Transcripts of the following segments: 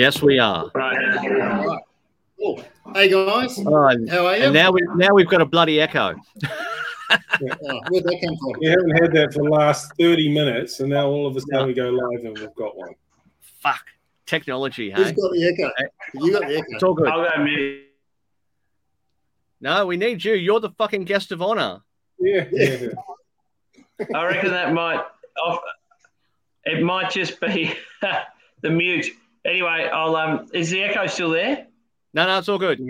Yes, we are. Right. Cool. Hey guys, Oh, and, how are you? and now we now we've got a bloody echo. Oh, where'd that come from? We haven't had that for the last 30 minutes, and now all of a sudden we go live and we've got one. Fuck technology, Who's hey. got the echo? You got the It's echo. all good. I'll go mute. No, we need you. You're the fucking guest of honor. Yeah, yeah. I reckon that might. Off, it might just be the mute. Anyway, I'll. Um, is the echo still there? No, no, it's all good.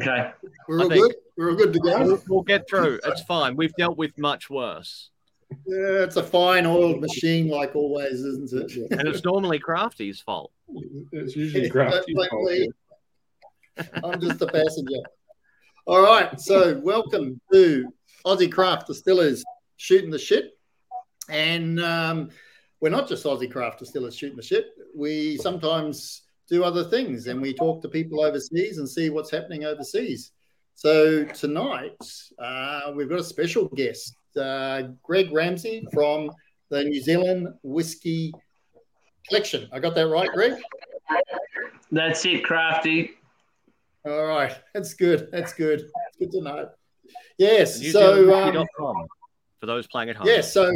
Okay. We're all think- good. We're all good to go. We'll, we'll get through. It's fine. We've dealt with much worse, Yeah, it's a fine oiled machine, like always, isn't it? and it's normally Crafty's fault. It's usually Don't crafty. I'm just a passenger. All right, so welcome to Aussie Craft Distillers shooting the shit, and um, we're not just Aussie Craft Distillers shooting the shit. We sometimes do other things, and we talk to people overseas and see what's happening overseas. So tonight uh, we've got a special guest, uh, Greg Ramsey from the New Zealand Whiskey Collection. I got that right, Greg? That's it, Crafty. All right, that's good. That's good. It's good to know. Yes. So um, for those playing at home. yeah, so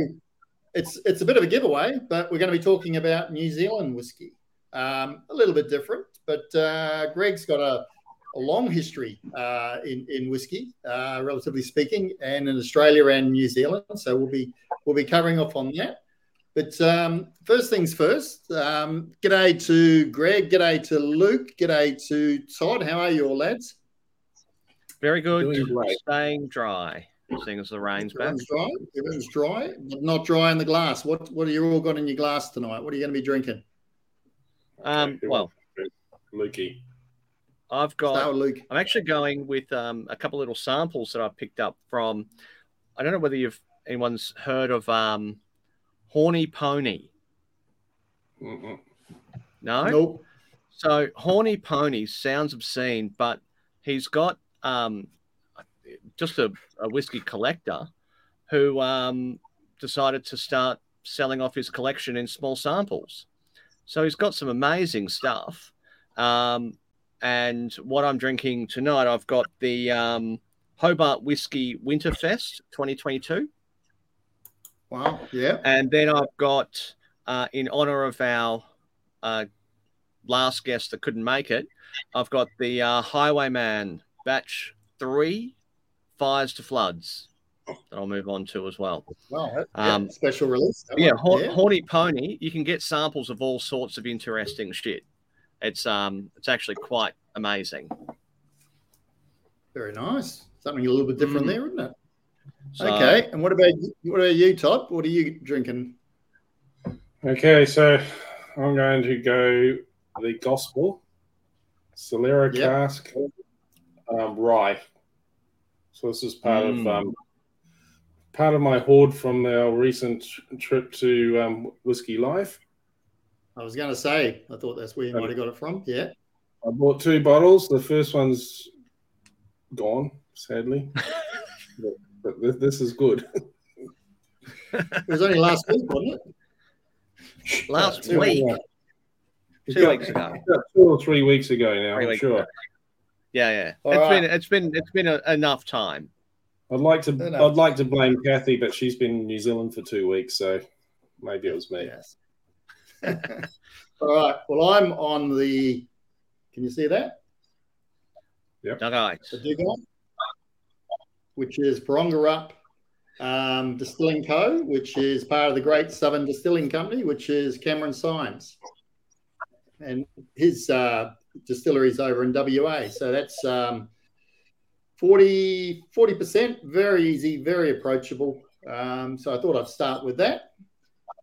it's it's a bit of a giveaway, but we're going to be talking about New Zealand whiskey. Um, a little bit different, but uh, Greg's got a, a long history uh, in in whiskey, uh, relatively speaking, and in Australia and New Zealand. So we'll be we'll be covering off on that. But um, first things first. Um, g'day to Greg. G'day to Luke. G'day to Todd. How are you all, lads? Very good. Doing great. Staying dry, seeing as the rain's back. Everyone's dry. Everyone's dry, but not dry in the glass. What What have you all got in your glass tonight? What are you going to be drinking? Um, well, Lukey. I've Start got. with Luke. I'm actually going with um, a couple little samples that I've picked up from. I don't know whether you've anyone's heard of um, Horny Pony. Mm-mm. No. Nope. So Horny Pony sounds obscene, but he's got um, just a, a whiskey collector who um, decided to start selling off his collection in small samples. So he's got some amazing stuff. Um, and what I'm drinking tonight, I've got the um, Hobart Whiskey Winterfest 2022. Wow. Yeah. And then I've got, uh, in honor of our uh, last guest that couldn't make it, I've got the uh, Highwayman Batch 3 Fires to Floods that I'll move on to as well. Wow. that- yeah, Um, special release. Yeah, one. Yeah. Horny Pony, you can get samples of all sorts of interesting shit. It's um it's actually quite amazing. Very nice. Something a little bit different Mm. there, isn't it? So, okay. And what about what about you, Todd? What are you drinking? Okay, so I'm going to go the Gospel Solera Yep. cask um, rye. So this is part of Mm. um, part of my hoard from our recent trip to um, Whiskey Life. I was going to say, I thought that's where you might have got it from. Yeah. I bought two bottles. The first one's gone, sadly. but but this, this is good. It was only last week, wasn't it? last Two week, Yeah. two weeks ago. Two or three weeks ago now, Three I'm sure. ago. Yeah, yeah. All It's right. been it's been it's been a, enough time. I'd like to Enough. I'd like to blame Kathy, but she's been in New Zealand for two weeks, so maybe it was me. Yes. All right. Well, I'm on the. Can you see that? Okay. The Dugon, which is Porongurup um, Distilling Co., which is part of the Great Southern Distilling Company, which is Cameron Symes. And his uh, distillery is over in WA. So that's um, 40, 40%, very easy, very approachable. Um, so I thought I'd start with that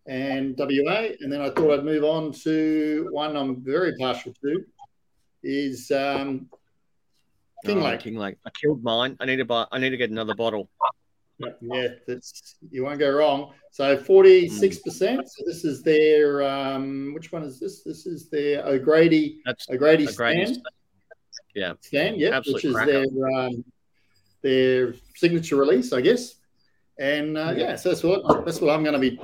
and WA. And then I thought I'd move on to one I'm very partial to is um, King Oh, Lake. King Lake. I killed mine. I need to buy. I need to get another bottle. Yeah, that's you won't go wrong. So forty six percent. So this is their um, which one is this? This is their O'Grady That's O'Grady O'Grady's. stand. Yeah. stand, yeah, Absolute which is cracker. their um, their signature release, I guess. And uh, yeah, so that's what that's what I'm going to be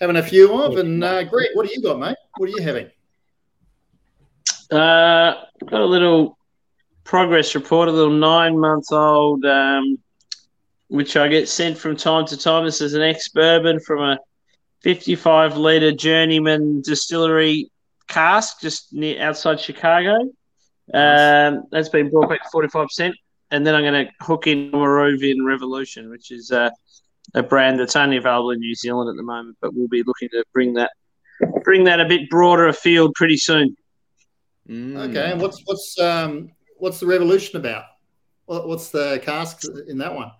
having a few of. And uh, Greg, what do you got, mate? What are you having? Uh, got a little progress report, a little nine months old, um, which I get sent from time to time. This is an ex bourbon from a 55 litre journeyman distillery cask just near outside Chicago. Um, that's been brought back to 45%. And then I'm going to hook in Oamaruvian Revolution, which is uh, a brand that's only available in New Zealand at the moment, but we'll be looking to bring that bring that a bit broader afield pretty soon. Mm. Okay, and what's what's um, what's the revolution about? What's the cask in that one?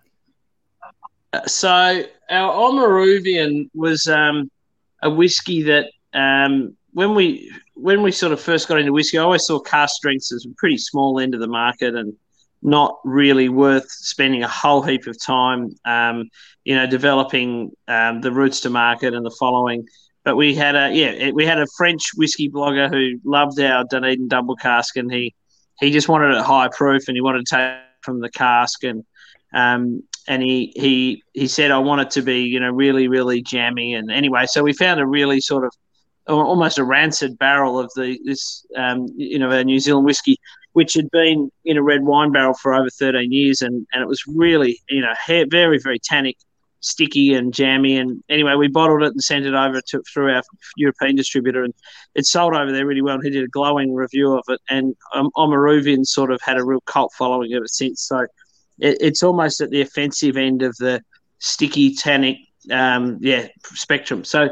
So our Oamaruvian was um, a whiskey that um, when we when we sort of first got into whiskey, I always saw cask strengths as a pretty small end of the market and not really worth spending a whole heap of time, um, you know, developing um, the routes to market and the following. But we had a yeah, we had a French whiskey blogger who loved our Dunedin double cask, and he he just wanted it high proof, and he wanted to take from the cask, and um, and he he he said I want it to be you know really really jammy, and anyway, so we found a really sort of almost a rancid barrel of the this um, you know a New Zealand whiskey, which had been in a red wine barrel for over 13 years, and and it was really you know very very tannic, sticky and jammy. And anyway, we bottled it and sent it over to through our European distributor, and it sold over there really well. And he did a glowing review of it, and um, Oamaruvian sort of had a real cult following ever since. So it, it's almost at the offensive end of the sticky tannic um, yeah spectrum. So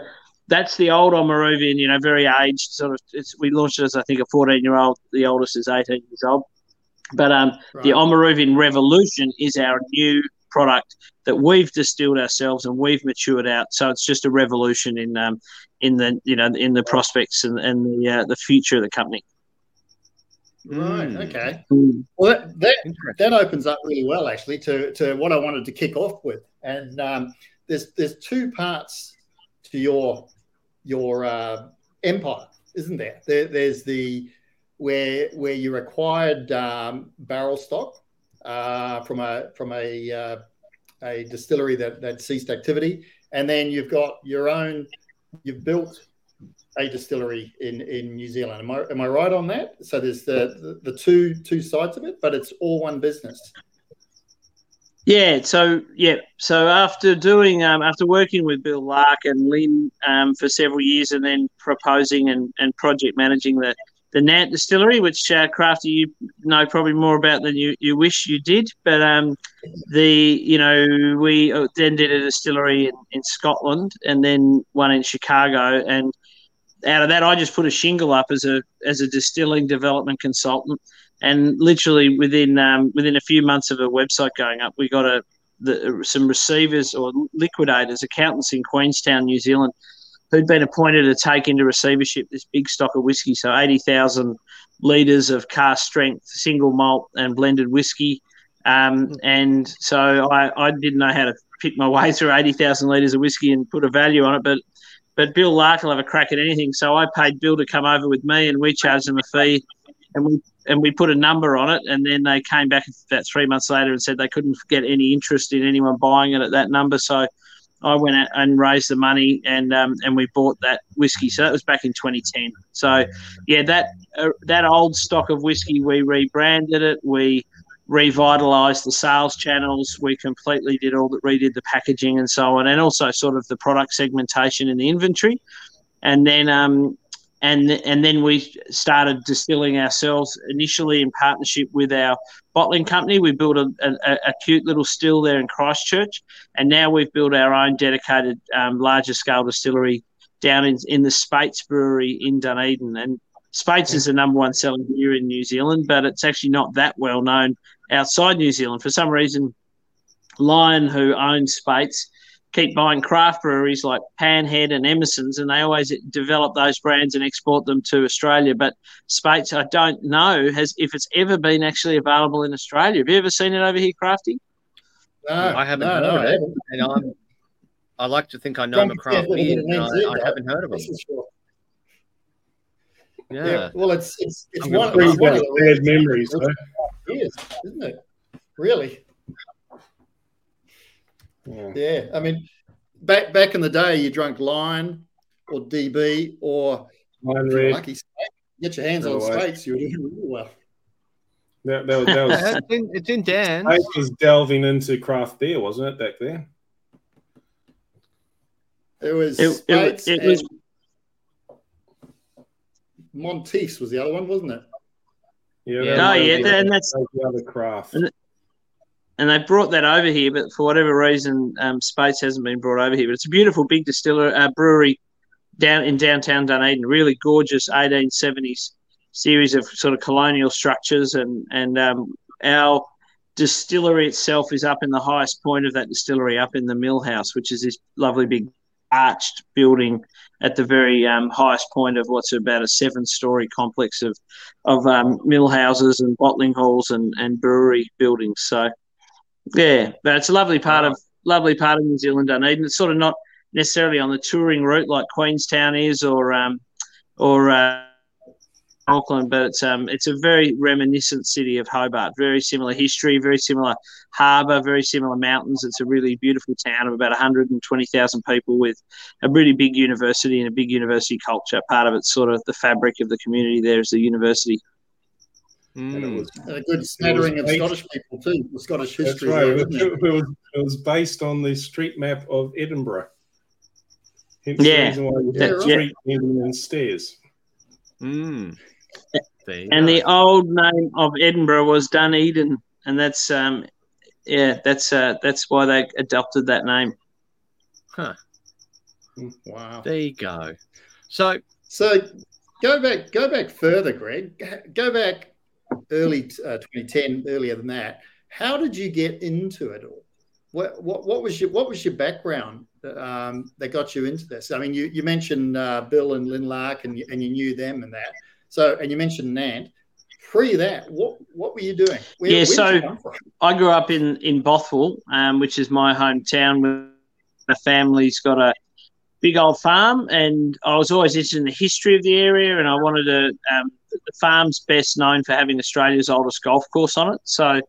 that's the old Oamaruvian, you know, very aged. Sort of, we launched it as I think a 14 year old. The oldest is 18 years old. But um, right. the Oamaruvian Revolution is our new product that we've distilled ourselves and we've matured out. So it's just a revolution in um, in the you know in the prospects and, and the uh, the future of the company. Right. Hmm. Okay. Mm. Well, that that, that opens up really well actually to, to what I wanted to kick off with, and um, there's there's two parts to your your uh, empire, isn't there? there? There's the where where you acquired um, barrel stock uh, from a from a uh, a distillery that that ceased activity, and then you've got your own. You've built a distillery in in New Zealand. Am I am I right on that? So there's the the, the two two sides of it, but it's all one business. Yeah, so yeah, so after doing um, after working with Bill Lark and Lynn um, for several years, and then proposing and, and project managing the the Nant distillery, which uh, Crafty you know probably more about than you, you wish you did, but um, the you know we uh, then did a distillery in, in Scotland and then one in Chicago, and out of that I just put a shingle up as a as a distilling development consultant and literally within um, within a few months of a website going up, we got a the, some receivers or liquidators, accountants in Queenstown, New Zealand, who'd been appointed to take into receivership this big stock of whiskey, so eighty thousand litres of cask strength single malt and blended whiskey. Um, and so I, I didn't know how to pick my way through 80,000 litres of whiskey and put a value on it, but but Bill Lark will have a crack at anything. So I paid Bill to come over with me and we charged him a fee and we and we put a number on it, and then they came back about three months later and said they couldn't get any interest in anyone buying it at that number. So I went out and raised the money, and um, and we bought that whiskey. So that was back in 2010. So yeah, that uh, that old stock of whiskey, we rebranded it, we revitalized the sales channels, we completely did all that, redid the packaging and so on, and also sort of the product segmentation and the inventory. And then um, and and then we started distilling ourselves initially in partnership with our bottling company. We built a, a, a cute little still there in Christchurch, and now we've built our own dedicated um, larger scale distillery down in, in the Speight's Brewery in Dunedin. And Speight's is the number one selling beer in New Zealand, but it's actually not that well known outside New Zealand. For some reason, Lion, who owns Speight's, keep buying craft breweries like Panhead and Emerson's, and they always develop those brands and export them to Australia. But Speight's, I don't know has if it's ever been actually available in Australia. Have you ever seen it over here, Crafty? No, I haven't no, heard no, of it, and I'm. I like to think I know my craft beer, and I, I, haven't heard of it. Yeah. yeah. Well, it's it's it's I'm one, it's one of the bad memories, Years, isn't it? Really. Yeah. yeah, I mean, back back in the day, you drank Lion or DB or Lion Red. lucky get your hands on Otherwise- Speight's, you were doing really well. That, that was, that was it's, in, it's in Dan. Speight's was delving into craft beer, wasn't it, back then? It was It- it- it was- and Monteith was the other one, wasn't it? Yeah. Yeah. that Oh, yeah, the- and that's- the other craft. And- and they brought that over here, but for whatever reason, um, Speight's hasn't been brought over here. But it's a beautiful big distiller uh, brewery down in downtown Dunedin. Really gorgeous 1870s series of sort of colonial structures, and and um, our distillery itself is up in the highest point of that distillery, up in the mill house, which is this lovely big arched building at the very um, highest point of what's about a seven-story complex of of um, mill houses and bottling halls and, and brewery buildings. So, yeah, but it's a lovely part of lovely part of New Zealand, Dunedin. It's sort of not necessarily on the touring route like Queenstown is or um, or uh, Auckland, but it's um, it's a very reminiscent city of Hobart. Very similar history, very similar harbour, very similar mountains. It's a really beautiful town of about 120,000 people with a really big university and a big university culture. Part of it's sort of the fabric of the community there is the university. And it Mm. was, And a good smattering of based- Scottish people too. The Scottish that's history, right. there, It isn't was, it? it, was, it was based on the street map of Edinburgh. Hence Yeah. the reason why you Yeah, had right. street ending in stairs. Mm. There you And the old name of Edinburgh was Dunedin, and that's um, yeah, that's uh, that's why they adopted that name. Huh. Wow. there you go. So So go back, go back further, Greg. Go back early uh, 2010, earlier than that. How did you get into it all? What what, what was your what was your background um, that got you into this? I mean, you you mentioned uh, Bill and Lynn Lark, and you, and you knew them and that. So, and you mentioned Nant. Pre that, what what were you doing? Where, Yeah, so- you come from? I grew up in in Bothwell, um, which is my hometown. Where the family's got a big old farm, and I was always interested in the history of the area, and I wanted to. Um, the farm's best known for having Australia's oldest golf course on it, so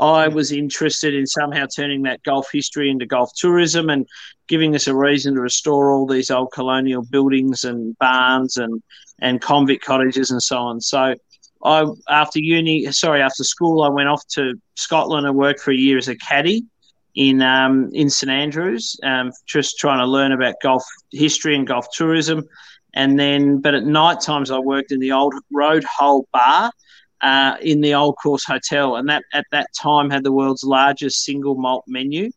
I was interested in somehow turning that golf history into golf tourism and giving us a reason to restore all these old colonial buildings and barns and and convict cottages and so on. So I after uni, sorry, after school, I went off to Scotland and worked for a year as a caddy in um, in St Andrews, um, just trying to learn about golf history and golf tourism. And then, but at night times, I worked in the old Road Hole Bar uh, in the Old Course Hotel, and that at that time had the world's largest single malt menu.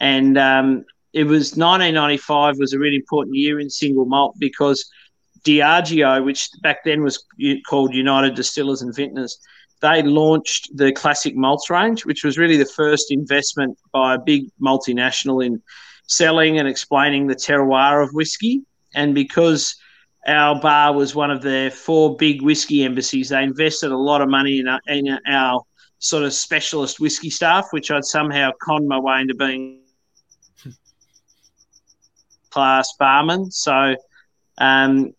And um, it was 1995 was a really important year in single malt because Diageo, which back then was called United Distillers and Vintners, they launched the classic malts range, which was really the first investment by a big multinational in selling and explaining the terroir of whiskey. And because our bar was one of their four big whiskey embassies, they invested a lot of money in our, in our sort of specialist whiskey staff, which I'd somehow conned my way into being class barman. So, um,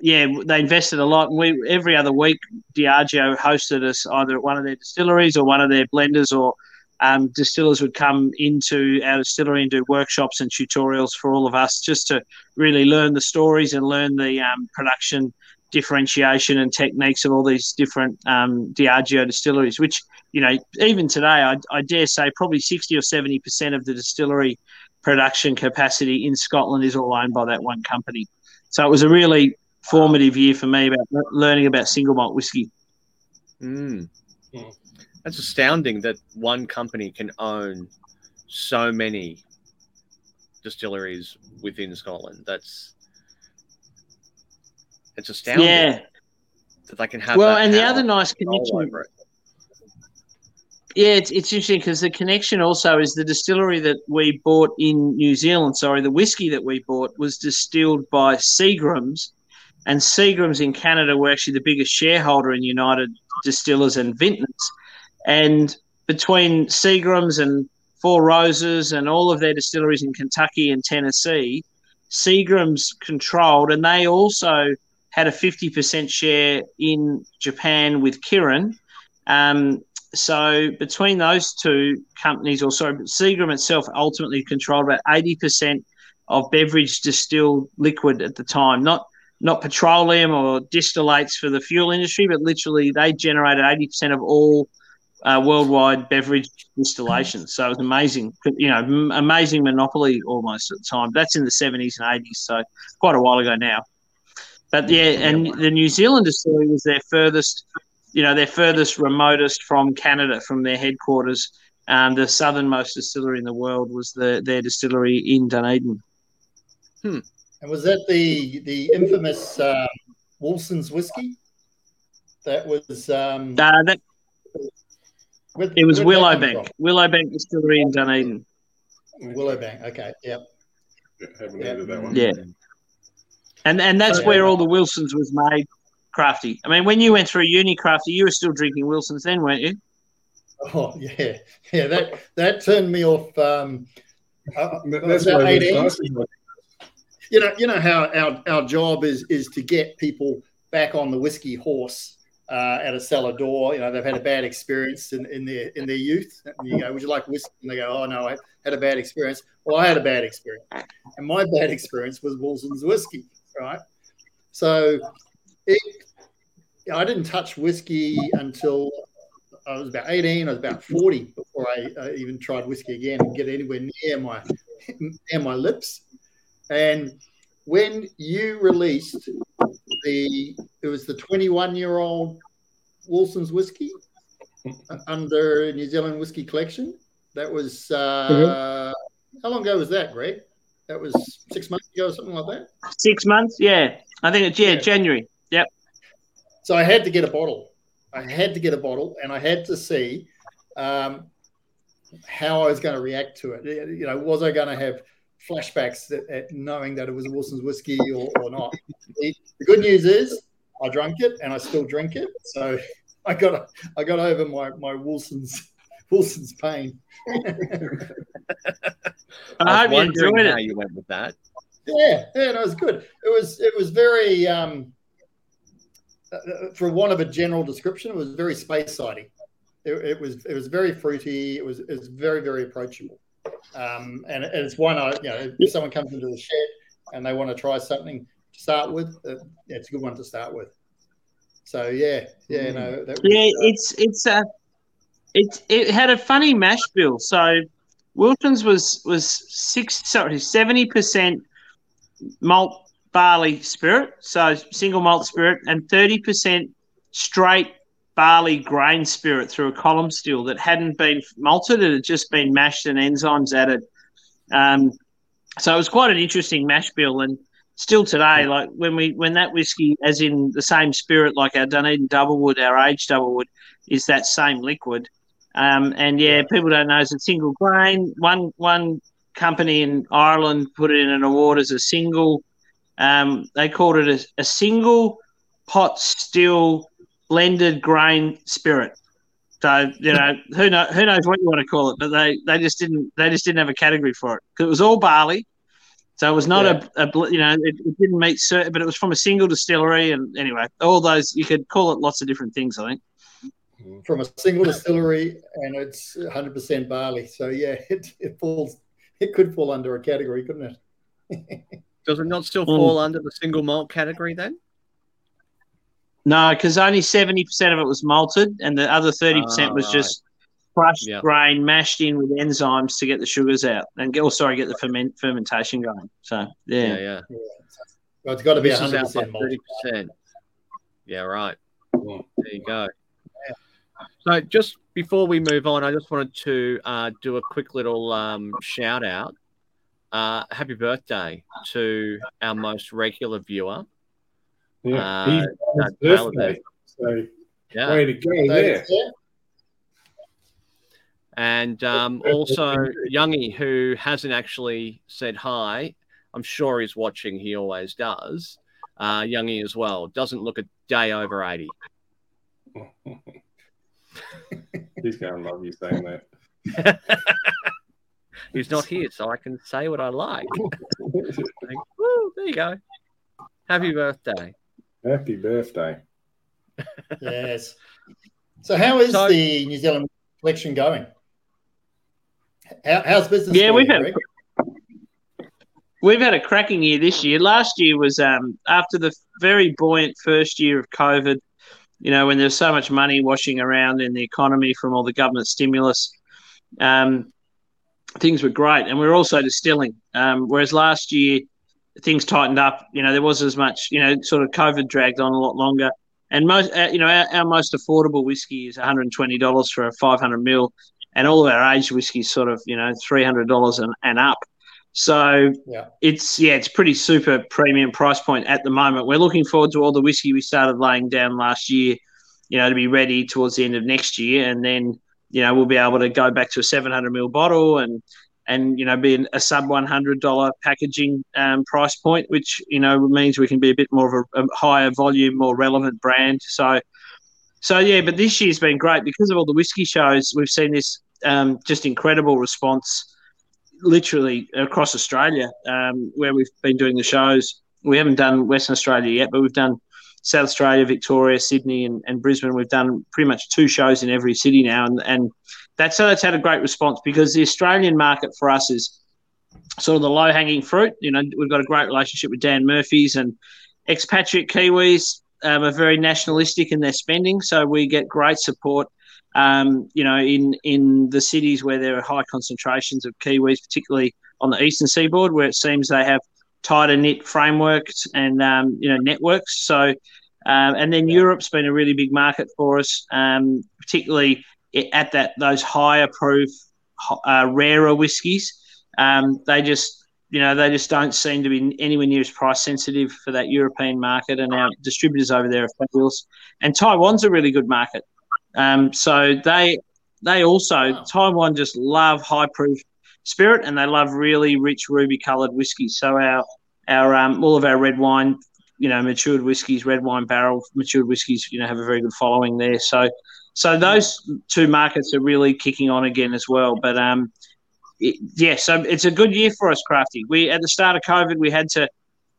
yeah, they invested a lot. And we every other week, Diageo hosted us either at one of their distilleries or one of their blenders, or um, distillers would come into our distillery and do workshops and tutorials for all of us, just to really learn the stories and learn the um, production differentiation and techniques of all these different um, Diageo distilleries. Which you know, even today, I, I dare say probably sixty or seventy percent of the distillery production capacity in Scotland is all owned by that one company. So it was a really formative year for me about learning about single malt whiskey. Mm. Mm. That's astounding that one company can own so many distilleries within Scotland. That's it's astounding Yeah. that they can have. Well, and the other nice connection, over it. yeah, it's, it's interesting because the connection also is the distillery that we bought in New Zealand. Sorry, the whiskey that we bought was distilled by Seagram's, and Seagram's in Canada were actually the biggest shareholder in United Distillers and Vintners. And between Seagram's and Four Roses and all of their distilleries in Kentucky and Tennessee, Seagram's controlled, and they also had a 50% share in Japan with Kirin. Um, so between those two companies, or sorry, Seagram itself ultimately controlled about 80% of beverage distilled liquid at the time. Not not petroleum or distillates for the fuel industry, but literally they generated 80% of all uh, worldwide beverage distillations. So it was amazing, you know, m- amazing monopoly almost at the time. That's in the 70s and 80s, so quite a while ago now. But yeah, and the New Zealand distillery was their furthest, you know, their furthest, remotest from Canada, from their headquarters. Um, the southernmost distillery in the world was the, their distillery in Dunedin. Hmm. And was that the the infamous uh, Wilson's whiskey? That was um, uh, that. With, it was Willowbank, Willowbank Distillery in Dunedin. Willowbank, okay, yep. Yeah, haven't yep. that one. Yeah, and and that's where all the Wilsons was made, Crafty. I mean, when you went through uni, Crafty, you were still drinking Wilsons then, weren't you? Oh yeah, yeah. That that turned me off. Um, uh, that's about 18 you know, you know how our, our job is is to get people back on the whiskey horse uh, at a cellar door. You know, they've had a bad experience in, in their in their youth. And you go, would you like whiskey? And they go, oh no, I had a bad experience. Well, I had a bad experience, and my bad experience was Wilson's whiskey, right? So, it, I didn't touch whiskey until I was about 18. I was about 40 before I uh, even tried whiskey again and get anywhere near my near my lips. And when you released the, it was the 21 year old Wilson's whiskey under New Zealand Whiskey Collection. That was, uh, mm-hmm. how long ago was that, Greg? That was six months ago or something like that? Six months, yeah. I think it's, yeah, yeah. January. Yep. So I had to get a bottle. I had to get a bottle and I had to see um, how I was going to react to it. You know, was I going to have flashbacks at, at knowing that it was Wilson's whiskey or, or not. The, the, good news is I drank it and I still drink it. So I got I got over my my Wilson's Wilson's pain. I, I hope you enjoyed it. How you went with that? Yeah, yeah, no, it was good. It was it was very um, uh, uh for want of a general description, it was very Speysidey. It, it, was it was very fruity. It was it was very very approachable. Um, and, it's one I, you know, if someone comes into the shed and they want to try something to start with, uh, yeah, it's a good one to start with. So yeah, yeah, no, was, yeah, uh, it's it's a, uh, it it had a funny mash bill. So Wilson's was was six sorry seventy percent malt barley spirit, so single malt spirit, and thirty percent straight barley grain spirit through a column still that hadn't been malted; it had just been mashed and enzymes added. Um, so it was quite an interesting mash bill, and still today, like when we when that whiskey, as in the same spirit, like our Dunedin Doublewood, our aged Doublewood, is that same liquid. Um, and yeah, people don't know it's a single grain. One one company in Ireland put it in an award as a single. Um, they called it a, a single pot still blended grain spirit. So you know who know who knows what you want to call it, but they they just didn't they just didn't have a category for it because it was all barley. So it was not yeah. a, a, you know it, it, didn't meet certain, but it was from a single distillery, and anyway, all those you could call it lots of different things. I think from a single distillery, and it's 100 percent barley. So yeah, it, it falls it could fall under a category, couldn't it? Does it not still fall mm. under the single malt category then? No, because only seventy percent of it was malted, and the other thirty percent was ah, right. just crushed yep. grain mashed in with enzymes to get the sugars out and get, oh, sorry, get the ferment, fermentation going. So yeah, yeah, yeah. yeah. Well, it's got to be hundred percent, thirty percent. Yeah, right. There you go. So just before we move on, I just wanted to uh, do a quick little um, shout out. Uh, happy birthday to our most regular viewer, yeah, uh, birthday, so yeah. way to go there. And um, also Youngie, who hasn't actually said hi. I'm sure he's watching. He always does. Uh, Youngie as well doesn't look a day over eighty. he's gonna love you saying that. he's not here, so I can say what I like. Woo, there you go. Happy birthday. Happy birthday. yes. So, how is so, the New Zealand collection going? How, how's business? Yeah, we've had. we've had a cracking year this year. Last year was um, after the very buoyant first year of COVID. You know, when there's so much money washing around in the economy from all the government stimulus, um, things were great, and we were also distilling. Um, whereas last year things tightened up. You know, there was as much. You know, sort of COVID dragged on a lot longer. And most, uh, you know, our, our, most affordable whiskey is one hundred and twenty dollars for a five hundred mil, and all of our aged whiskey is sort of you know three hundred dollars and, and up. So yeah. it's yeah, it's pretty super premium price point at the moment. We're looking forward to all the whiskey we started laying down last year, you know, to be ready towards the end of next year, and then you know we'll be able to go back to a seven hundred ml bottle and and you know be a sub one hundred dollar packaging um, price point, which you know means we can be a bit more of a, a, higher volume, more relevant brand. So, so yeah, but this year's been great because of all the whiskey shows. We've seen this um, just incredible response, literally across Australia, um, where we've been doing the shows. We haven't done Western Australia yet, but we've done South Australia, Victoria, Sydney, and, and Brisbane. We've done pretty much two shows in every city now, and, and that's that's had a great response because the Australian market for us is sort of the low hanging fruit. You know, we've got a great relationship with Dan Murphy's and expatriate Kiwis um, are very nationalistic in their spending, so we get great support. Um, you know, in in the cities where there are high concentrations of Kiwis, particularly on the eastern seaboard, where it seems they have tighter knit frameworks and um, you know networks. So, um, and then Europe's been a really big market for us, um, particularly at that those higher proof, uh, rarer whiskies. Um, they just you know they just don't seem to be anywhere near as price sensitive for that European market, and our distributors over there are fabulous. And Taiwan's a really good market, um, so they they also wow. Taiwan just love high proof spirit, and they love really rich ruby coloured whiskies. So our our um, all of our red wine, you know, matured whiskies, red wine barrel matured whiskies, you know, have a very good following there. So so those two markets are really kicking on again as well. But um, it, yeah, so it's a good year for us, Crafty. We at the start of COVID, we had to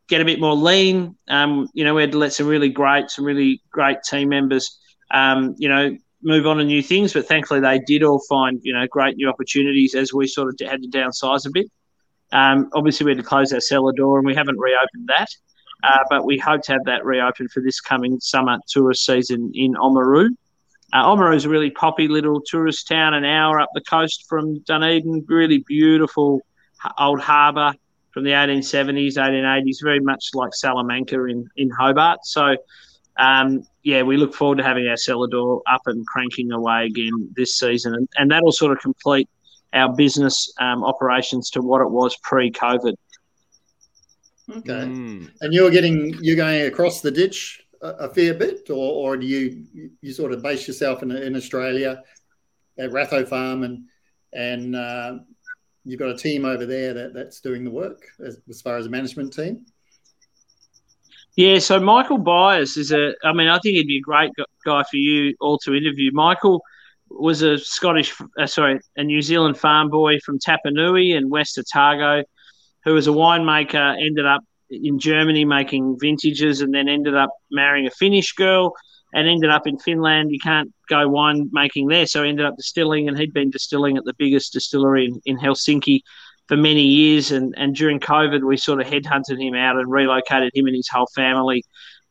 get a bit more lean. Um, you know, we had to let some really great, some really great team members, um, you know, move on to new things. But thankfully, they did all find you know great new opportunities as we sort of had to downsize a bit. Um, obviously, we had to close our cellar door, and we haven't reopened that. Uh, but we hope to have that reopened for this coming summer tourist season in Oamaru. Uh, Oamaru is a really poppy little tourist town, an hour up the coast from Dunedin. Really beautiful old harbour from the 1870s, 1880s, very much like Salamanca in, in Hobart. So, um, yeah, we look forward to having our cellar door up and cranking away again this season. And, and that'll sort of complete our business um, operations to what it was pre COVID. Okay. Mm. And you're getting, you're going across the ditch a, fair bit, or, or do you you sort of base yourself in, in Australia at Ratho Farm and and uh, you've got a team over there that, that's doing the work as, as far as a management team? Yeah, so Michael Byers is a. I mean, I think he'd be a great guy for you all to interview. Michael was a Scottish, uh, sorry, a New Zealand farm boy from Tapanui and West Otago, who was a winemaker. Ended up in Germany making vintages and then ended up marrying a Finnish girl and ended up in Finland. You can't go wine making there. So ended up distilling and he'd been distilling at the biggest distillery in, in Helsinki for many years. And, and during COVID, we sort of headhunted him out and relocated him and his whole family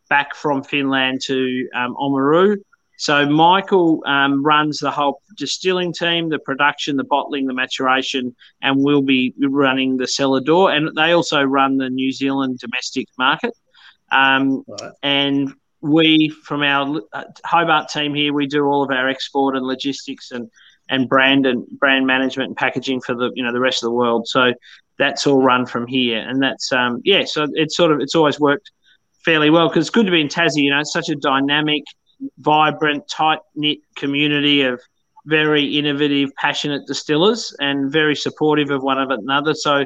back from Finland to um, Oamaru. So Michael um, runs the whole distilling team, the production, the bottling, the maturation, and we'll be running the cellar door. And they also run the New Zealand domestic market. Um, right. And we, from our uh, Hobart team here, we do all of our export and logistics and and brand and brand management and packaging for the you know the rest of the world. So that's all run from here, and that's um, yeah. So it's sort of it's always worked fairly well because it's good to be in Tassie. You know, it's such a dynamic vibrant, tight knit community of very innovative, passionate distillers and very supportive of one another. So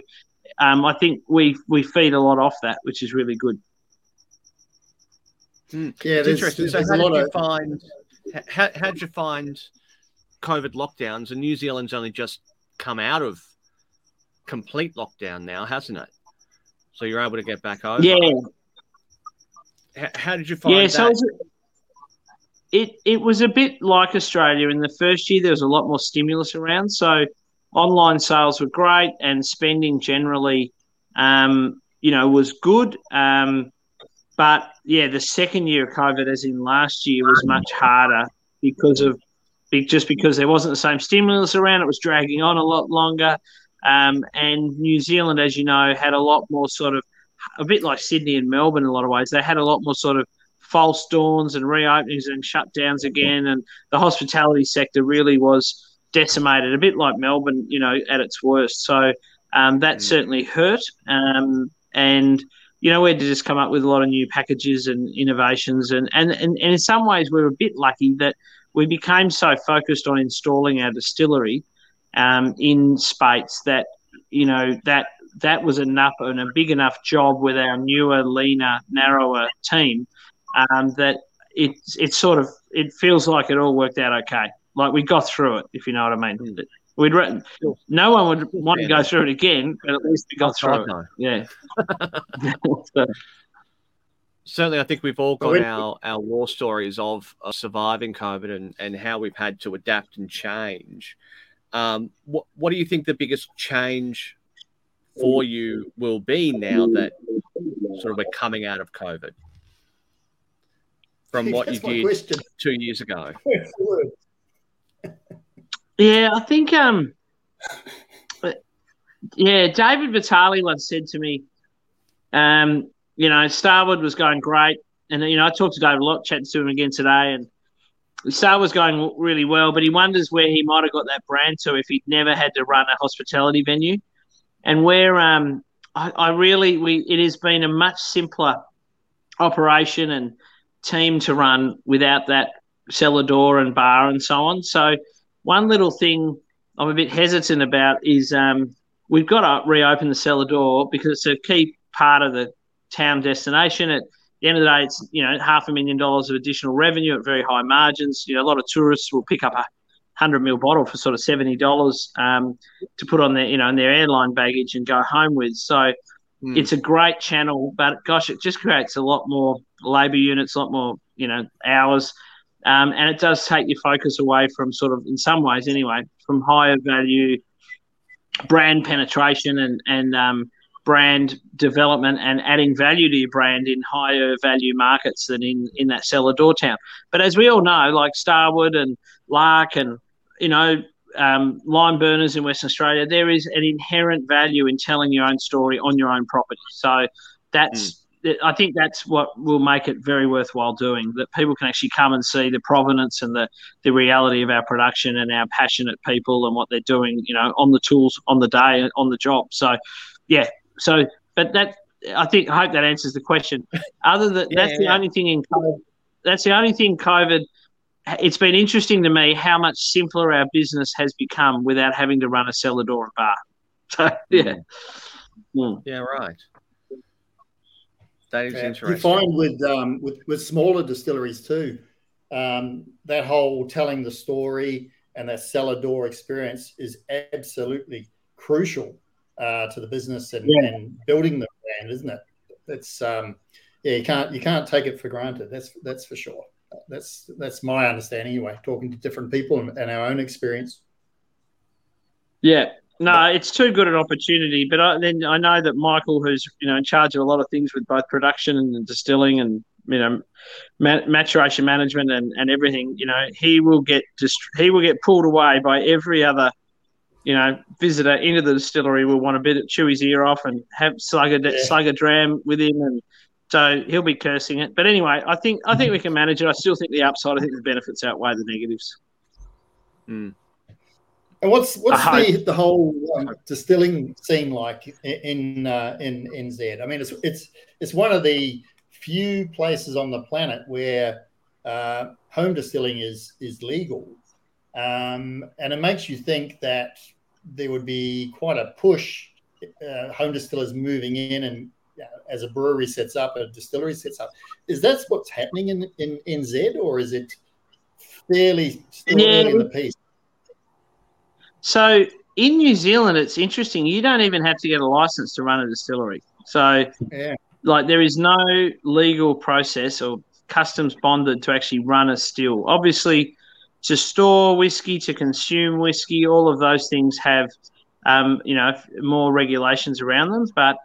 um, I think we we feed a lot off that, which is really good. Mm. Yeah, it's interesting. so how did you of... find how how did you find COVID lockdowns? And New Zealand's only just come out of complete lockdown now, hasn't it? So you're able to get back over. Yeah. How, how did you find yeah, that? So it it was a bit like Australia in the first year. There was a lot more stimulus around, so online sales were great, and spending generally um, you know, was good. Um, but yeah, the second year of COVID, as in last year, was much harder because of just because there wasn't the same stimulus around. It was dragging on a lot longer. Um, and New Zealand, as you know, had a lot more sort of a bit like Sydney and Melbourne in a lot of ways. They had a lot more sort of false dawns and reopenings and shutdowns again, and the hospitality sector really was decimated, a bit like Melbourne, you know, at its worst. So um, that mm. certainly hurt. Um, and you know, we had to just come up with a lot of new packages and innovations, and and and, and in some ways, we we're a bit lucky that we became so focused on installing our distillery um, in Speight's that you know that that was enough and a big enough job with our newer, leaner, narrower team um, that it it sort of it feels like it all worked out okay. Like we got through it, if you know what I mean. Mm. We'd re- no one would want to go through it again, but at least we got through it. Yeah. so, certainly, I think we've all got our, our war stories of, of surviving COVID and, and how we've had to adapt and change. Um, what what do you think the biggest change for you will be now that sort of we're coming out of COVID from what you did question. two years ago? Yeah, I think um, yeah, David Vitale once said to me, um, you know, Starward was going great, and you know, I talked to David a lot, chatting to him again today, and Star was going really well, but he wonders where he might have got that brand to if he'd never had to run a hospitality venue. And where um, I, I really, we it has been a much simpler operation and team to run without that cellar door and bar and so on. So one little thing I'm a bit hesitant about is um, we've got to reopen the cellar door because it's a key part of the town destination. At the end of the day, it's you know half a million dollars of additional revenue at very high margins. You know, a lot of tourists will pick up a hundred mil bottle for sort of seventy dollars um, to put on their you know in their airline baggage and go home with. So mm. it's a great channel, but gosh, it just creates a lot more labour units, a lot more you know hours. Um, and it does take your focus away from sort of, in some ways anyway, from higher value brand penetration and and um, brand development and adding value to your brand in higher value markets than in, in that cellar door town. But as we all know, like Starward and Lark and, you know, um, Limeburners in Western Australia, there is an inherent value in telling your own story on your own property. So that's. Mm. I think that's what will make it very worthwhile doing. That people can actually come and see the provenance and the, the reality of our production and our passionate people and what they're doing, you know, on the tools, on the day, on the job. So, yeah, so, but that I think I hope that answers the question. Other than yeah, that's the only thing in COVID. That's the only thing COVID. It's been interesting to me how much simpler our business has become without having to run a cellar door and bar. So yeah, mm. yeah, right. That is yeah, interesting. You find with um, with with smaller distilleries too, um, that whole telling the story and that cellar door experience is absolutely crucial uh, to the business and, yeah. and, building the brand, isn't it? It's um, yeah, you can't you can't take it for granted. That's that's for sure. That's that's my understanding anyway. Talking to different people and, and our own experience. Yeah, no, it's too good an opportunity. But I, then I know that Michael, who's you know in charge of a lot of things with both production and distilling and you know maturation management and, and everything, you know, he will get dist- he will get pulled away by every other you know, visitor into the distillery will want a bit of chew his ear off and have slug a, yeah. slug a dram with him, and so he'll be cursing it. But anyway, I think I think we can manage it. I still think the upside, I think the benefits outweigh the negatives. Mm. And what's what's the, the whole um, distilling scene like in uh, in NZ? I mean, it's it's it's one of the few places on the planet where uh, home distilling is is legal. Um, and it makes you think that there would be quite a push, uh, home distillers moving in and as a brewery sets up, a distillery sets up. Is that what's happening in, in NZ or is it fairly still yeah. in the piece? So in New Zealand, it's interesting. You don't even have to get a license to run a distillery. So, yeah. like, there is no legal process or customs bonded to actually run a still. Obviously, to store whiskey, to consume whiskey, all of those things have, um, you know, more regulations around them. But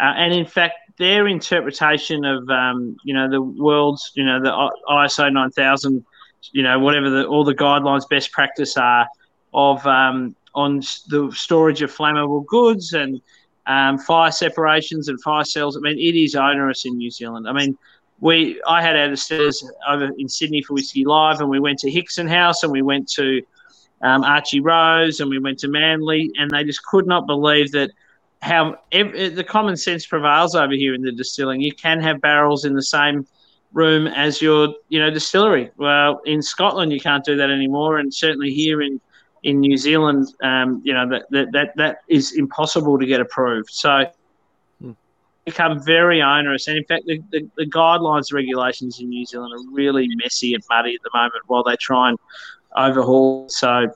Uh, and in fact, their interpretation of um, you know the world's you know the ISO 9000, you know whatever the all the guidelines best practice are of um, on the storage of flammable goods and um, fire separations and fire cells. I mean, it is onerous in New Zealand. I mean, we I had distillers over in Sydney for Whisky Live, and we went to Hickson House, and we went to um, Archie Rose, and we went to Manly, and they just could not believe that how every, the common sense prevails over here in the distilling. You can have barrels in the same room as your you know distillery. Well, in Scotland you can't do that anymore, and certainly here in in New Zealand, um, you know that, that that that is impossible to get approved. So hmm. become very onerous, and in fact, the, the, the guidelines regulations in New Zealand are really messy and muddy at the moment while they try and overhaul. So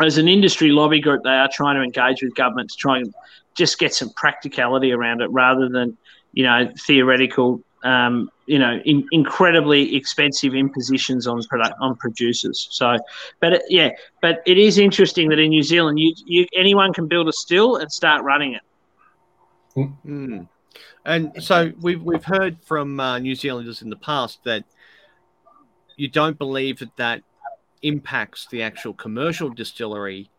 as an industry lobby group, they are trying to engage with government to try and just get some practicality around it rather than you know theoretical um, you know, in, incredibly expensive impositions on product on producers. So, but it, yeah, but it is interesting that in New Zealand, you, you anyone can build a still and start running it. Mm. And so we've we've heard from uh, New Zealanders in the past that you don't believe that that impacts the actual commercial distillery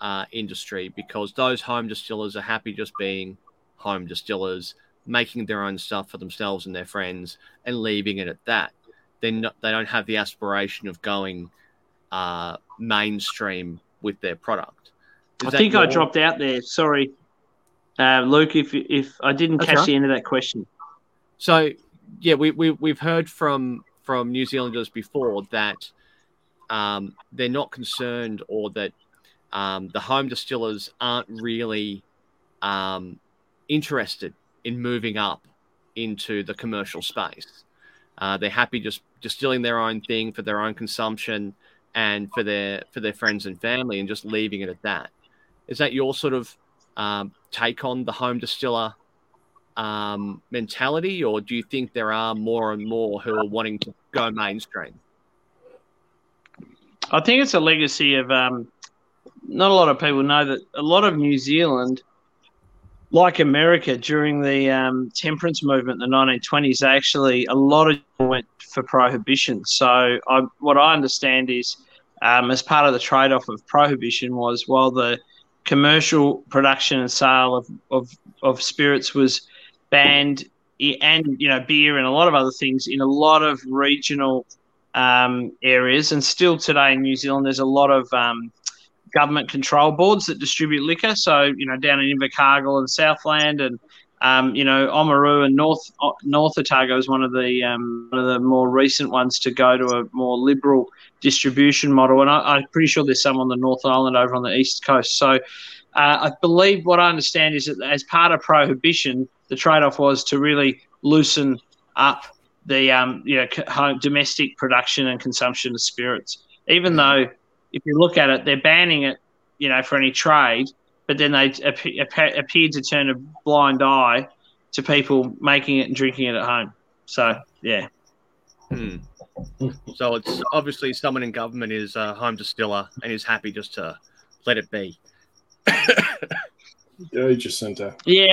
uh, industry because those home distillers are happy just being home distillers making their own stuff for themselves and their friends and leaving it at that. Then they don't have the aspiration of going uh, mainstream with their product. Is I think your... I dropped out there. Sorry, uh, Luke. If if I didn't That's catch right. the end of that question. So yeah, we, we we've heard from from New Zealanders before that um, they're not concerned or that um, the home distillers aren't really um, interested in moving up into the commercial space. Uh, they're happy just distilling their own thing for their own consumption and for their for their friends and family, and just leaving it at that. Is that your sort of um, take on the home distiller um, mentality, or do you think there are more and more who are wanting to go mainstream? I think it's a legacy of um, not a lot of people know that a lot of New Zealand like America during the um, temperance movement in the 1920s, actually a lot of went for prohibition. So I, what I understand is, um, as part of the trade-off of prohibition, was while the commercial production and sale of, of, of spirits was banned, and you know beer and a lot of other things in a lot of regional um, areas, and still today in New Zealand, there's a lot of um, government control boards that distribute liquor. So, you know, down in Invercargill and Southland and, um, you know, Oamaru and North North Otago is one of the um, one of the more recent ones to go to a more liberal distribution model. And I, am pretty sure there's some on the North Island over on the east coast. So uh, I believe what I understand is that as part of prohibition, the trade-off was to really loosen up the um, you know, domestic production and consumption of spirits. Even though if you look at it, they're banning it, you know, for any trade, but then they appear to turn a blind eye to people making it and drinking it at home. So, yeah. Hmm. So it's obviously someone in government is a home distiller and is happy just to let it be. Go Jacinda. Yeah.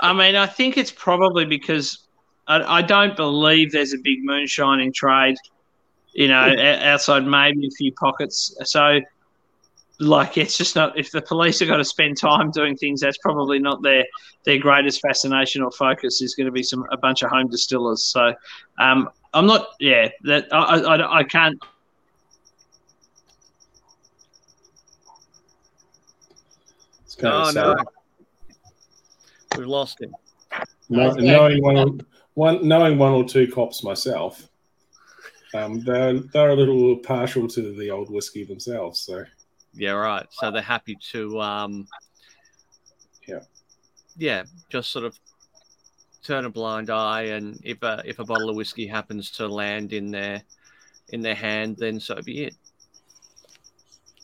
I mean, I think it's probably because I, I don't believe there's a big moonshining trade you know, outside maybe a few pockets. So, like, it's just not. If the police are going to spend time doing things, that's probably not their their greatest fascination or focus. Is going to be some a bunch of home distillers. So, um, I'm not. Yeah, that I I, I can't. oh no, we've lost him. No, knowing one, one, knowing one or two cops myself, um, they're they're a little partial to the old whiskey themselves. So yeah, right. So they're happy to um, yeah, yeah, just sort of turn a blind eye, and if a if a bottle of whiskey happens to land in their in their hand, then so be it.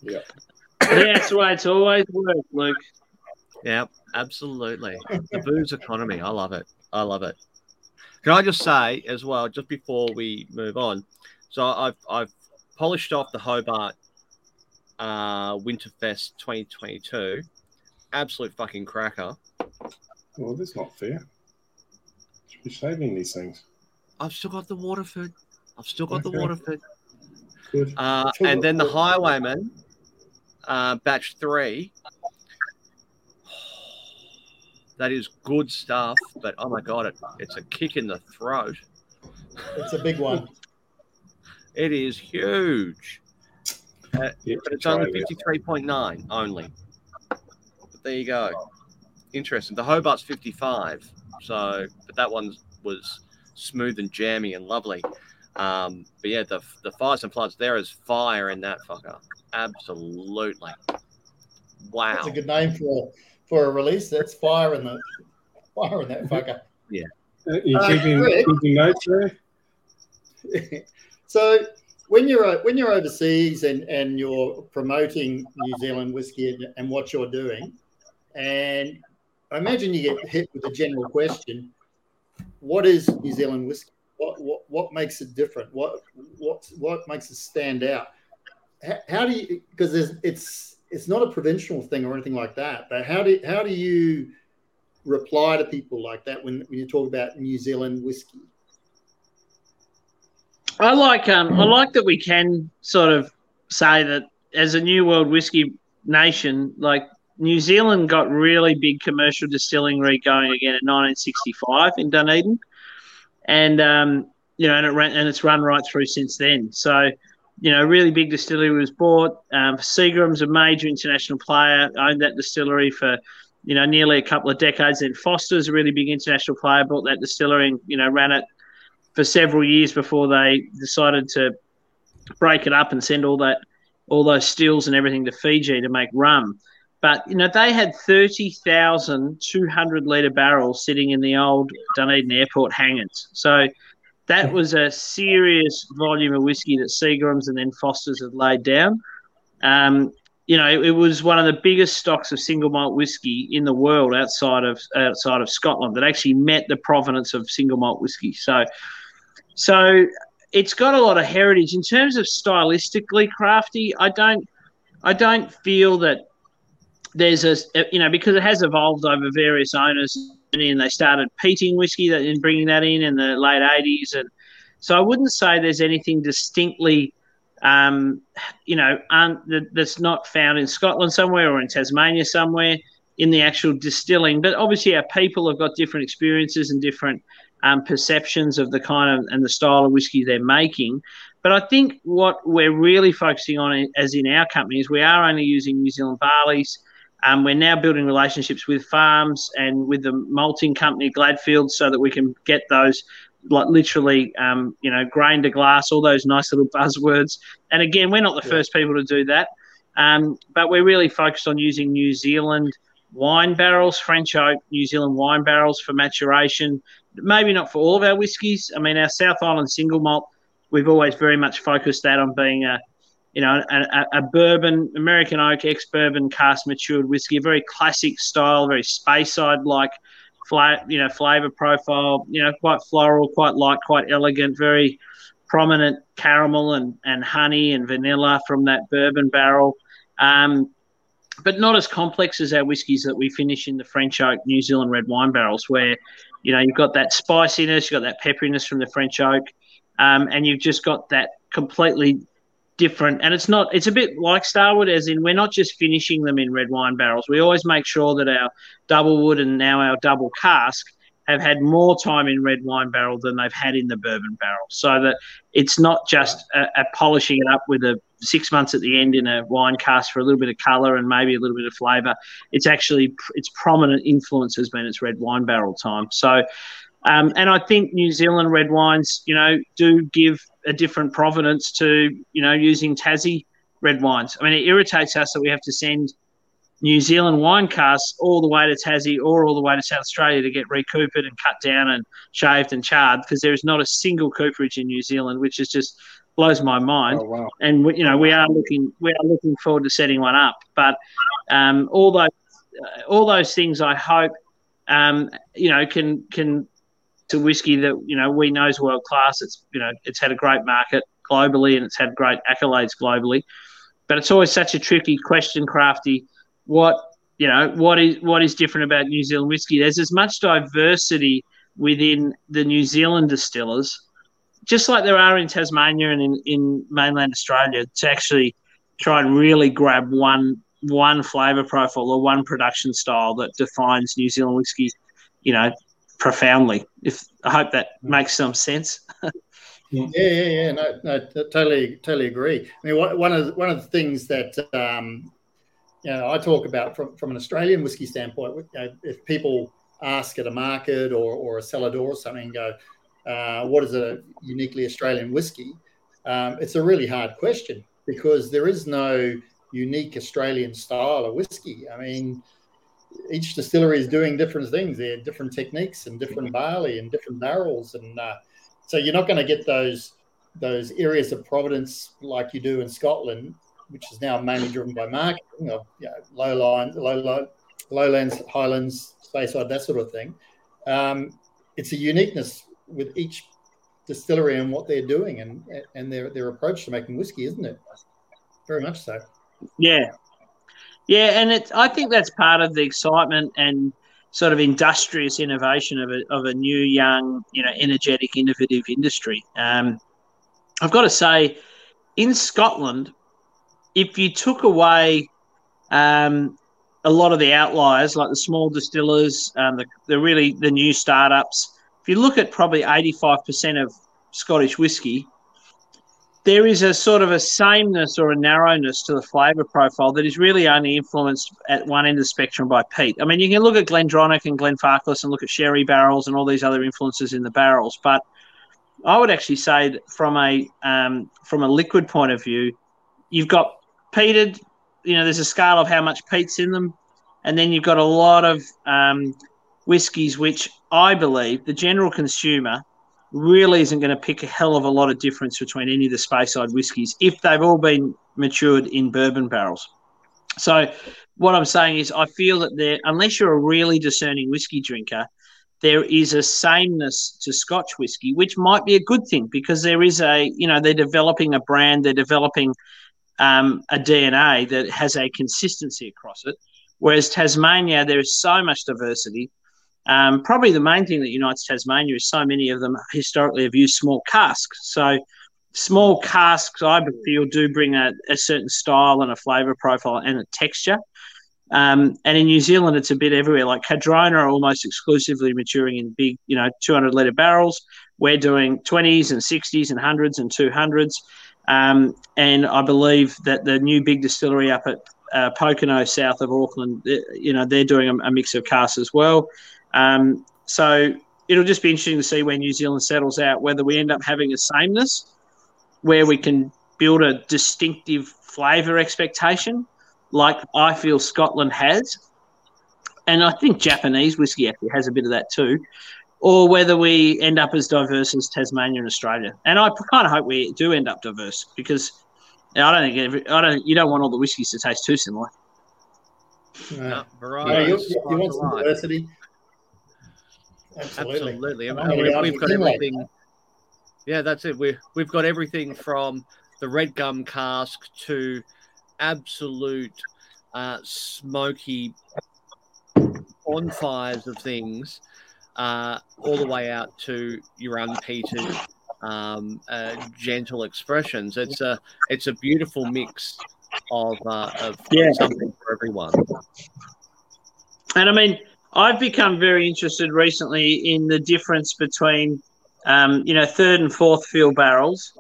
Yeah. yeah, that's the way it's always worked, Luke. Yeah, absolutely. The booze economy. I love it. I love it. Can I just say as well, just before we move on, so I've I've polished off the Hobart uh, Winterfest 2022, absolute fucking cracker. Well, that's not fair. Should be saving these things. I've still got the Waterford. I've still got the Okay. Waterford. Good. Uh, and then the Highwayman, uh, batch three. That is good stuff, but oh my god, it, it's a kick in the throat. It's a big one. It is huge, Yet but it's only fifty three point nine only. But there you go. Interesting. The Hobart's fifty five, so but that one was smooth and jammy and lovely. Um, but yeah, the the fires and floods there is fire in that fucker. Absolutely. Wow. That's a good name for a, for a release. That's fire in the fire in that fucker. Uh, You Uh, keeping, Greg? keeping notes there? so when you're when you're overseas and and you're promoting New Zealand whiskey and, and what you're doing, and I imagine you get hit with a general question: What is New Zealand whiskey? What what what makes it different? What what what makes it stand out? How, how do you because it's it's not a provincial thing or anything like that, but how do how do you reply to people like that when, when you talk about New Zealand whiskey? I like um I like that we can sort of say that as a new world whiskey nation, like New Zealand got really big commercial distilling going again in 1965 in Dunedin, and um, you know, and it ran and it's run right through since then. So, you know, really big distillery was bought. Um, Seagram's a major international player, owned that distillery for you know nearly a couple of decades. Then Foster's a really big international player, bought that distillery and you know ran it for several years before they decided to break it up and send all that all those stills and everything to Fiji to make rum. But you know they had thirty thousand two hundred liter barrels sitting in the old Dunedin Airport hangars. So that was a serious volume of whiskey that Seagram's and then Foster's had laid down. Um, you know, it, it was one of the biggest stocks of single malt whiskey in the world outside of outside of Scotland that actually met the provenance of single malt whiskey. So, so it's got a lot of heritage in terms of stylistically crafty. I don't, I don't feel that there's a you know because it has evolved over various owners and they started peating whiskey that and bringing that in in the late 80s and so I wouldn't say there's anything distinctly um, you know un, that, that's not found in Scotland somewhere or in Tasmania somewhere in the actual distilling. But obviously our people have got different experiences and different um, perceptions of the kind of and the style of whiskey they're making. But I think what we're really focusing on as in our company is we are only using New Zealand barleys um, we're now building relationships with farms and with the malting company Gladfield so that we can get those like literally um, you know grain to glass all those nice little buzzwords. And again we're not the Yeah. first people to do that. Um, but we're really focused on using New Zealand wine barrels French oak New Zealand wine barrels for maturation. Maybe not for all of our whiskies. I mean our South Island single malt we've always very much focused that on being a you know, a, a, bourbon, American oak, ex bourbon cast matured whiskey, a very classic style, very Speyside like, fla- you know, flavor profile, you know, quite floral, quite light, quite elegant, very prominent caramel and, and honey and vanilla from that bourbon barrel. Um, but not as complex as our whiskies that we finish in the French oak New Zealand red wine barrels, where you know you've got that spiciness, you've got that pepperiness from the French oak, um, and you've just got that completely different. And it's not, it's a bit like Starward, as in we're not just finishing them in red wine barrels. We always make sure that our double wood and now our double cask have had more time in red wine barrel than they've had in the bourbon barrel, so that it's not just a, a polishing it up with a six months at the end in a wine cask for a little bit of color and maybe a little bit of flavor. It's actually its prominent influence has been its red wine barrel time. So. Um, and I think New Zealand red wines, you know, do give a different provenance to, you know, using Tassie red wines. I mean, it irritates us that we have to send New Zealand wine casks all the way to Tassie or all the way to South Australia to get recoopered and cut down and shaved and charred because there is not a single cooperage in New Zealand, which is just blows my mind Oh wow! and we, you know we are looking we are looking forward to setting one up. But um, all those uh, all those things, I hope, um, you know, can can to whiskey that you know we know is world class. It's you know it's had a great market globally and it's had great accolades globally. But it's always such a tricky question, crafty. What you know what is what is different about New Zealand whiskey. There's as much diversity within the New Zealand distillers, just like there are in Tasmania and in, in mainland Australia, to actually try and really grab one one flavour profile or one production style that defines New Zealand whiskey, you know, profoundly. If I hope that makes some sense. yeah, yeah, yeah. No, no, totally, totally agree. I mean, one of the, one of the things that um, you know I talk about from, from an Australian whiskey standpoint, you know, if people ask at a market or, or a cellar door or something, and go, uh, "What is a uniquely Australian whiskey?" Um, it's a really hard question because there is no unique Australian style of whiskey. I mean, each distillery is doing different things. They're different techniques and different barley and different barrels, and uh, so you're not going to get those those areas of providence like you do in Scotland, which is now mainly driven by marketing of you know, low lines, low, low lowlands, highlands, Speyside, that sort of thing. Um, it's a uniqueness with each distillery and what they're doing and and their their approach to making whiskey, isn't it? Very much so. Yeah, yeah, and it, I think that's part of the excitement and sort of industrious innovation of a, of a new, young, you know, energetic, innovative industry. Um, I've got to say, in Scotland, if you took away um, a lot of the outliers, like the small distillers, um, the, the really the new startups, if you look at probably 85% of Scottish whiskey, there is a sort of a sameness or a narrowness to the flavour profile that is really only influenced at one end of the spectrum by peat. I mean, you can look at GlenDronach and Glenfarclas and look at sherry barrels and all these other influences in the barrels, but I would actually say from a um, from a liquid point of view, you've got peated. You know, there's a scale of how much peat's in them, and then you've got a lot of um, whiskies, which I believe the general consumer really isn't going to pick a hell of a lot of difference between any of the Speyside whiskies if they've all been matured in bourbon barrels. So, what I'm saying is, I feel that there, unless you're a really discerning whiskey drinker, there is a sameness to Scotch whiskey, which might be a good thing because there is a, you know, they're developing a brand, they're developing um, a DNA that has a consistency across it. Whereas Tasmania, there is so much diversity um, probably the main thing that unites Tasmania is so many of them historically have used small casks. So small casks, I feel, do bring a, a certain style and a flavour profile and a texture. Um, and in New Zealand, it's a bit everywhere. Like Cardrona are almost exclusively maturing in big, you know, 200 litre barrels. We're doing 20s and 60s and 100s and 200s. Um, and I believe that the new big distillery up at uh, Pokeno, south of Auckland, you know, they're doing a, a mix of casks as well. Um, so it'll just be interesting to see where New Zealand settles out, whether we end up having a sameness where we can build a distinctive flavour expectation, like I feel Scotland has. And I think Japanese whiskey actually has a bit of that too. Or whether we end up as diverse as Tasmania and Australia. And I kind of hope we do end up diverse because I don't think every, I don't you don't want all the whiskies to taste too similar. No, variety. Yeah, you, you want some diversity. Absolutely. Absolutely. I mean, we've, we've got everything. Yeah, that's it. We we've got everything from the red gum cask to absolute uh, smoky bonfires of things, uh, all the way out to your unpeated, um, uh, gentle expressions. It's a it's a beautiful mix of uh, of yeah. something for everyone. And I mean, I've become very interested recently in the difference between, um, you know, third and fourth fill barrels,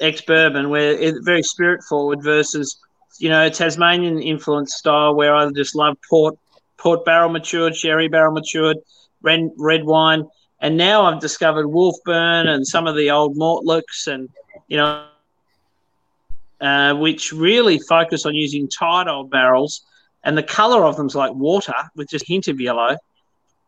ex bourbon, where it's very spirit forward versus, you know, Tasmanian influence style, where I just love port, port barrel matured, sherry barrel matured, red, red wine. And now I've discovered Wolfburn and some of the old Mortlachs and, you know, uh, which really focus on using tight old barrels and the color of them is like water with just a hint of yellow,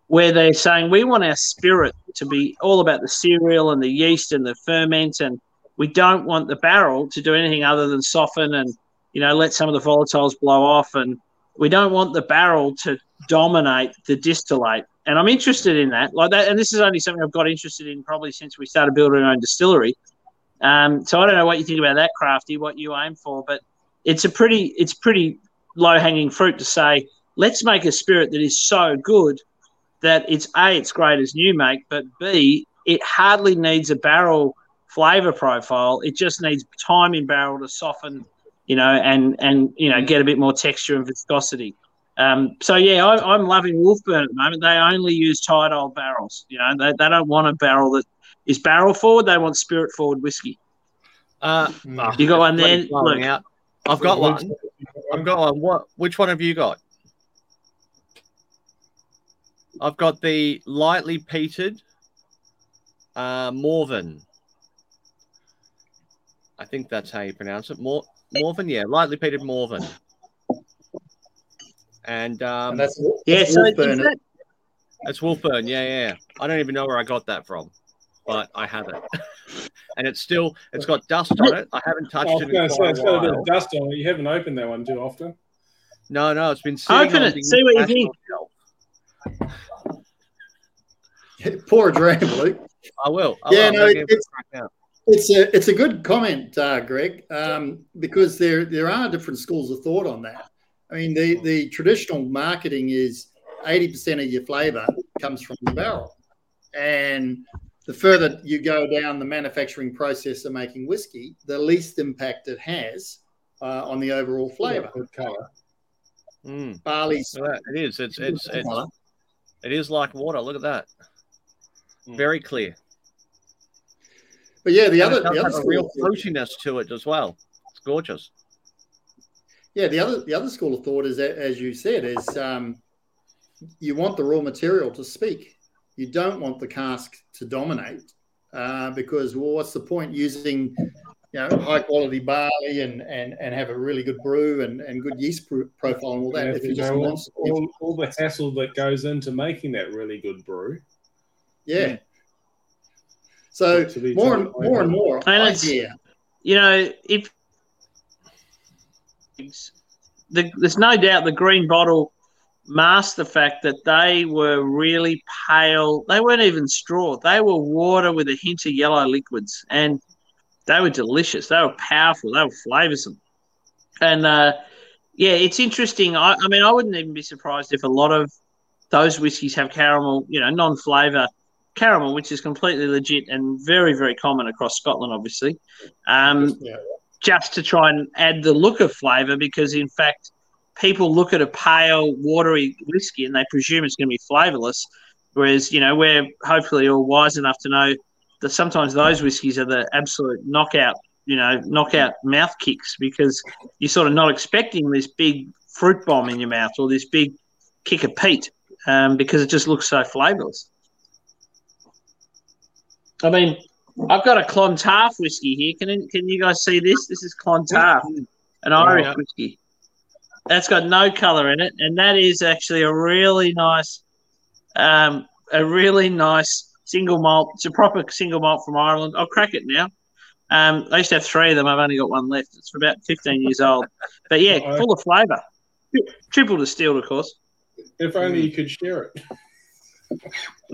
where they're saying we want our spirit to be all about the cereal and the yeast and the ferment, and we don't want the barrel to do anything other than soften and you know let some of the volatiles blow off, and we don't want the barrel to dominate the distillate. And I'm interested in that, like that. And this is only something I've got interested in probably since we started building our own distillery. Um, so I don't know what you think about that, Crafty, what you aim for, but it's a pretty, it's pretty low hanging fruit to say, let's make a spirit that is so good that it's a it's great as new make, but b it hardly needs a barrel flavor profile. It just needs time in barrel to soften, you know, and and you know get a bit more texture and viscosity. Um, so yeah, I, am loving Wolfburn at the moment. They only use tight old barrels. You know, they, they don't want a barrel that is barrel forward. They want spirit forward whiskey. Uh, you got one there? Look, out. I've got one. I've got one. What? Which one have you got? I've got the lightly peated uh, Morven. I think that's how you pronounce it. Mor- Morven, yeah, lightly peated Morven. And, um, And that's yeah, that's so Wolfburn. that- It's Wolfburn, yeah, yeah. I don't even know where I got that from, but I have it, and it's still it's got dust on it. I haven't I touched was it going in say, quite it's a got a bit of dust on it. You haven't opened that one too often. No, no, it's been Open it, see what you think. Poor Pour a dram, Luke. I will. I Yeah, will. no, it it's- It's a it's a good comment, uh, Greg, um, because there there are different schools of thought on that. I mean, the the traditional marketing is eighty percent of your flavour comes from the barrel, and the further you go down the manufacturing process of making whiskey, the least impact it has uh, on the overall flavour. Good colour. Mm. Barley's Look at. It is. It's it's it's it is like water. Look at that. Mm. Very clear. but yeah, the And other it does the other have a school real of thought- fruitiness to it as well. It's gorgeous. Yeah, the other the other school of thought is that, as you said, is um, you want the raw material to speak. You don't want the cask to dominate uh, because well, what's the point using you know high quality barley and and and have a really good brew and and good yeast pro- profile and all that Yeah, if you you just know, all, want all, all the hassle that goes into making that really good brew. yeah. So more and taken more and more, And I it's- hear you know, if the, there's no doubt the green bottle masked the fact that they were really pale. They weren't even straw. They were water with a hint of yellow liquids, and they were delicious. They were powerful. They were flavoursome, and uh, yeah, it's interesting. I, I mean, I wouldn't even be surprised if a lot of those whiskies have caramel, you know, non-flavour caramel, which is completely legit and very, very common across Scotland, obviously. Um, yeah. just to try and add the look of flavour because, in fact, people look at a pale, watery whiskey and they presume it's going to be flavourless. Whereas, you know, we're hopefully all wise enough to know that sometimes those whiskies are the absolute knockout, you know, knockout mouth kicks because you're sort of not expecting this big fruit bomb in your mouth or this big kick of peat um, because it just looks so flavourless. I mean, I've got a Clontarf whiskey here. Can can you guys see this? This is Clontarf, an Irish whiskey. That's got no colour in it, and that is actually a really nice, um, a really nice single malt. It's a proper single malt from Ireland. I'll crack it now. Um, I used to have three of them. I've only got one left. It's about 15 years old, but yeah, Uh-oh. full of flavour. Triple distilled, of course. If only you could share it.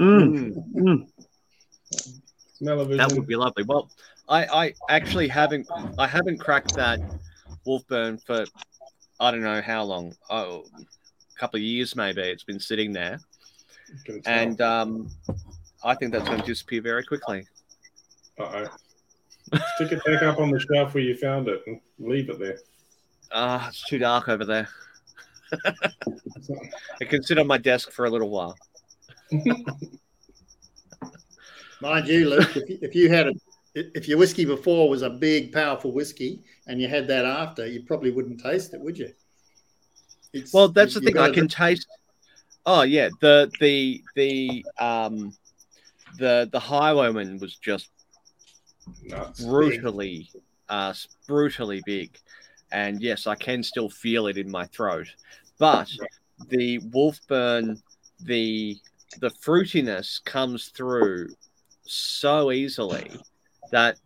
Mm. Mm. Smell-o-vision. That would be lovely. Well, I, I actually haven't I haven't cracked that Wolfburn for I don't know how long. Oh, a couple of years maybe. It's been sitting there, and um, I think that's going to disappear very quickly. Uh-oh. Stick it back up on the shelf where you found it and leave it there. Ah, it's too dark over there. it can sit on my desk for a little while. Mind you, Luke, if you, if you had a if your whiskey before was a big, powerful whiskey, and you had that after, you probably wouldn't taste it, would you? It's, Well, that's the thing. I gotta- can taste. Oh yeah, the the the um the the highwayman was just Nuts. brutally uh brutally big and yes i can still feel it in my throat but the wolfburn the the fruitiness comes through so easily that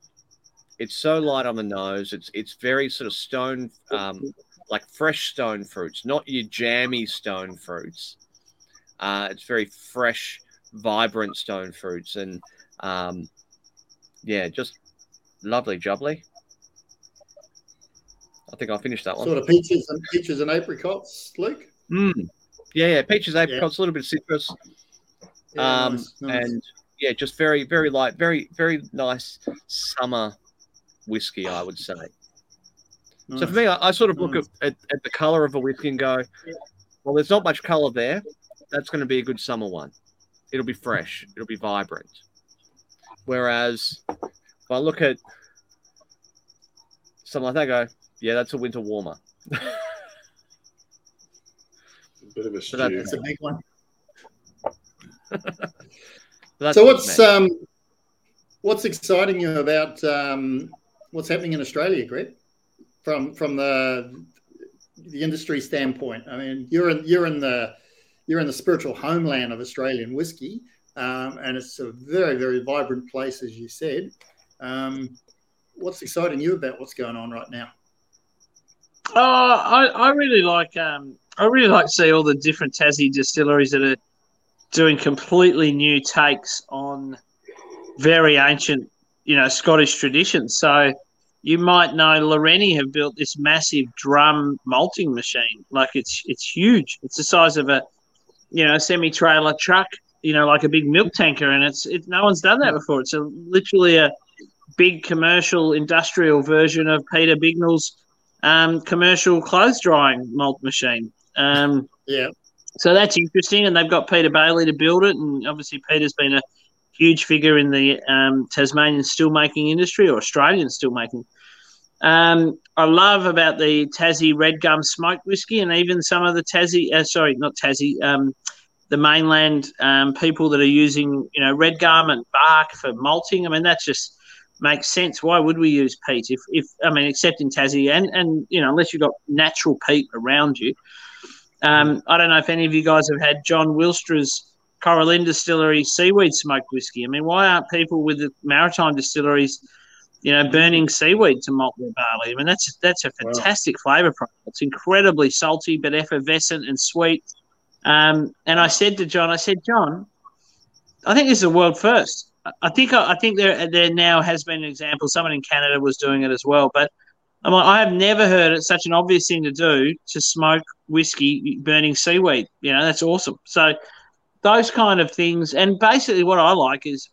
it's so light on the nose it's it's very sort of stone um like fresh stone fruits not your jammy stone fruits uh it's very fresh vibrant stone fruits and um yeah just lovely jubbly i think i'll finish that one sort of peaches and peaches and apricots, Luke. Mm. Yeah, yeah, peaches, apricots, a little bit of citrus, Yeah, um, nice, nice. and yeah, just very, very light, very, very nice summer whiskey, I would say. So for me, I, I sort of look Nice. at, at, at the color of a whiskey and go, well, there's not much color there. That's going to be a good summer one. It'll be fresh. It'll be vibrant. Whereas if I look at something like that, I go, yeah, that's a winter warmer. bit of a that- stew. That's a big one. That's so what's what's um, what's exciting you about um, what's happening in Australia, Greg? From from the the industry standpoint, I mean, you're in you're in the you're in the spiritual homeland of Australian whiskey, um, and it's a very very vibrant place, as you said. Um, what's exciting you about what's going on right now? Oh, I, I really like um, I really like to see all the different Tassie distilleries that are doing completely new takes on very ancient, you know, Scottish traditions. So you might know Lawrenny have built this massive drum malting machine. Like it's it's huge. It's the size of a you know semi trailer truck. You know, like a big milk tanker, and it's it, no one's done that before. It's a, literally a big commercial industrial version of Peter Bignell's um, commercial clothes drying malt machine. Um, Yeah, so that's interesting, and they've got Peter Bailey to build it, and obviously Peter's been a huge figure in the um, Tasmanian steelmaking industry or Australian steelmaking. Um, I love about the Tassie Red Gum smoked whiskey, and even some of the Tassie, uh, sorry, not Tassie, um, the mainland um, people that are using, you know, red gum and bark for malting. I mean, that just makes sense. Why would we use peat if, if I mean, except in Tassie, and and you know, unless you've got natural peat around you. Um, I don't know if any of you guys have had John Wilstra's Corra Linn Distillery seaweed smoked whiskey. I mean, why aren't people with the maritime distilleries, you know, burning seaweed to malt their barley? I mean, that's that's a Wow. fantastic flavour profile. It's incredibly salty but effervescent and sweet. Um, and I said to John, I said, John, I think this is a world first. I- I think I think there there now has been an example. Someone in Canada was doing it as well, but I'm like, I have never heard it such an obvious thing to do to smoke whiskey burning seaweed. You know, that's awesome. So those kind of things, and basically what I like is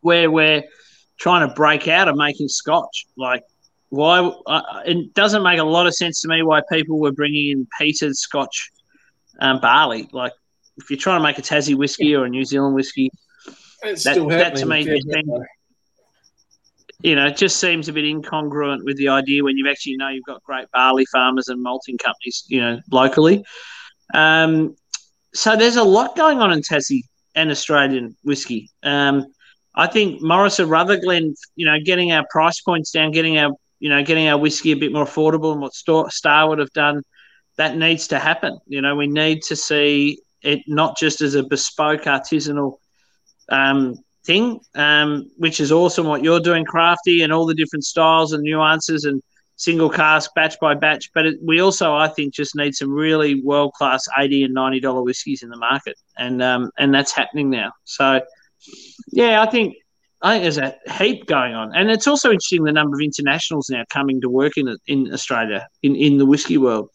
where we're trying to break out of making scotch. Like, why? Uh, it doesn't make a lot of sense to me why people were bringing in peated scotch um, barley. Like, if you're trying to make a Tassie whiskey or a New Zealand whiskey, It's that- still that to me you know, it just seems a bit incongruent with the idea when you actually know you've got great barley farmers and malting companies, you know, locally. Um, so there's a lot going on in Tassie and Australian whiskey. Um, I think Morris or Rutherglen, you know, getting our price points down, getting our, you know, getting our whiskey a bit more affordable, and what Starward have done, that needs to happen. You know, we need to see it not just as a bespoke artisanal um, thing, um, which is awesome what you're doing, Crafty, and all the different styles and nuances and single cask, batch by batch. But it, we also, I think, just need some really world class eighty and ninety dollar whiskies in the market, and um, and that's happening now. So, yeah, I think. I think there's a heap going on, and it's also interesting the number of internationals now coming to work in in Australia in, in the whiskey world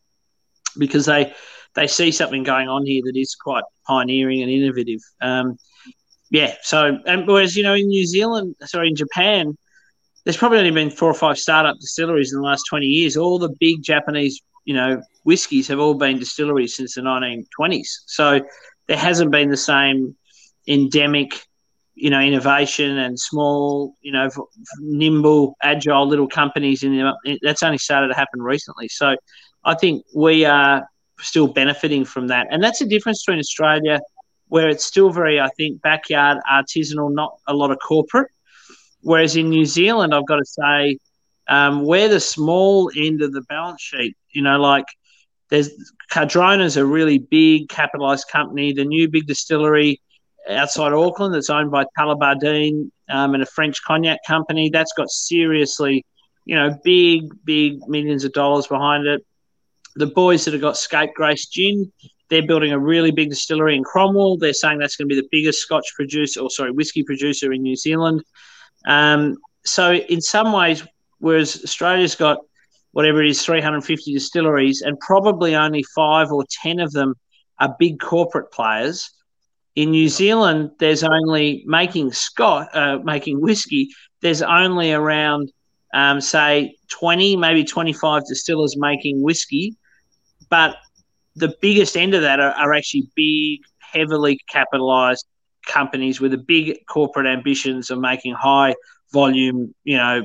because they they see something going on here that is quite pioneering and innovative. Um, yeah. So, and whereas you know in New Zealand, sorry, in Japan, there's probably only been four or five startup distilleries in the last 20 years. All the big Japanese, you know, whiskies have all been distilleries since the 1920s. So there hasn't been the same endemic, you know, innovation and small, you know, nimble, agile little companies in the, that's only started to happen recently. So I think we are still benefiting from that. And that's the difference between Australia, where it's still very, I think, backyard artisanal, not a lot of corporate. Whereas in New Zealand, I've got to say, um, we're the small end of the balance sheet. You know, like there's Cardrona's a really big capitalized company. The new big distillery outside Auckland that's owned by Tullibardine um, and a French cognac company that's got seriously, you know, big, big millions of dollars behind it. The boys that have got Scapegrace Gin, they're building a really big distillery in Cromwell. They're saying that's going to be the biggest Scotch producer, or sorry, whiskey producer in New Zealand. Um, so in some ways, whereas Australia's got whatever it is, 350 distilleries, and probably only five or 10 of them are big corporate players. In New Zealand, there's only making Scott, uh, making whiskey. There's only around, um, say, 20, maybe 25 distillers making whiskey, but the biggest end of that are, are actually big, heavily capitalized companies with a big corporate ambitions of making high volume, you know,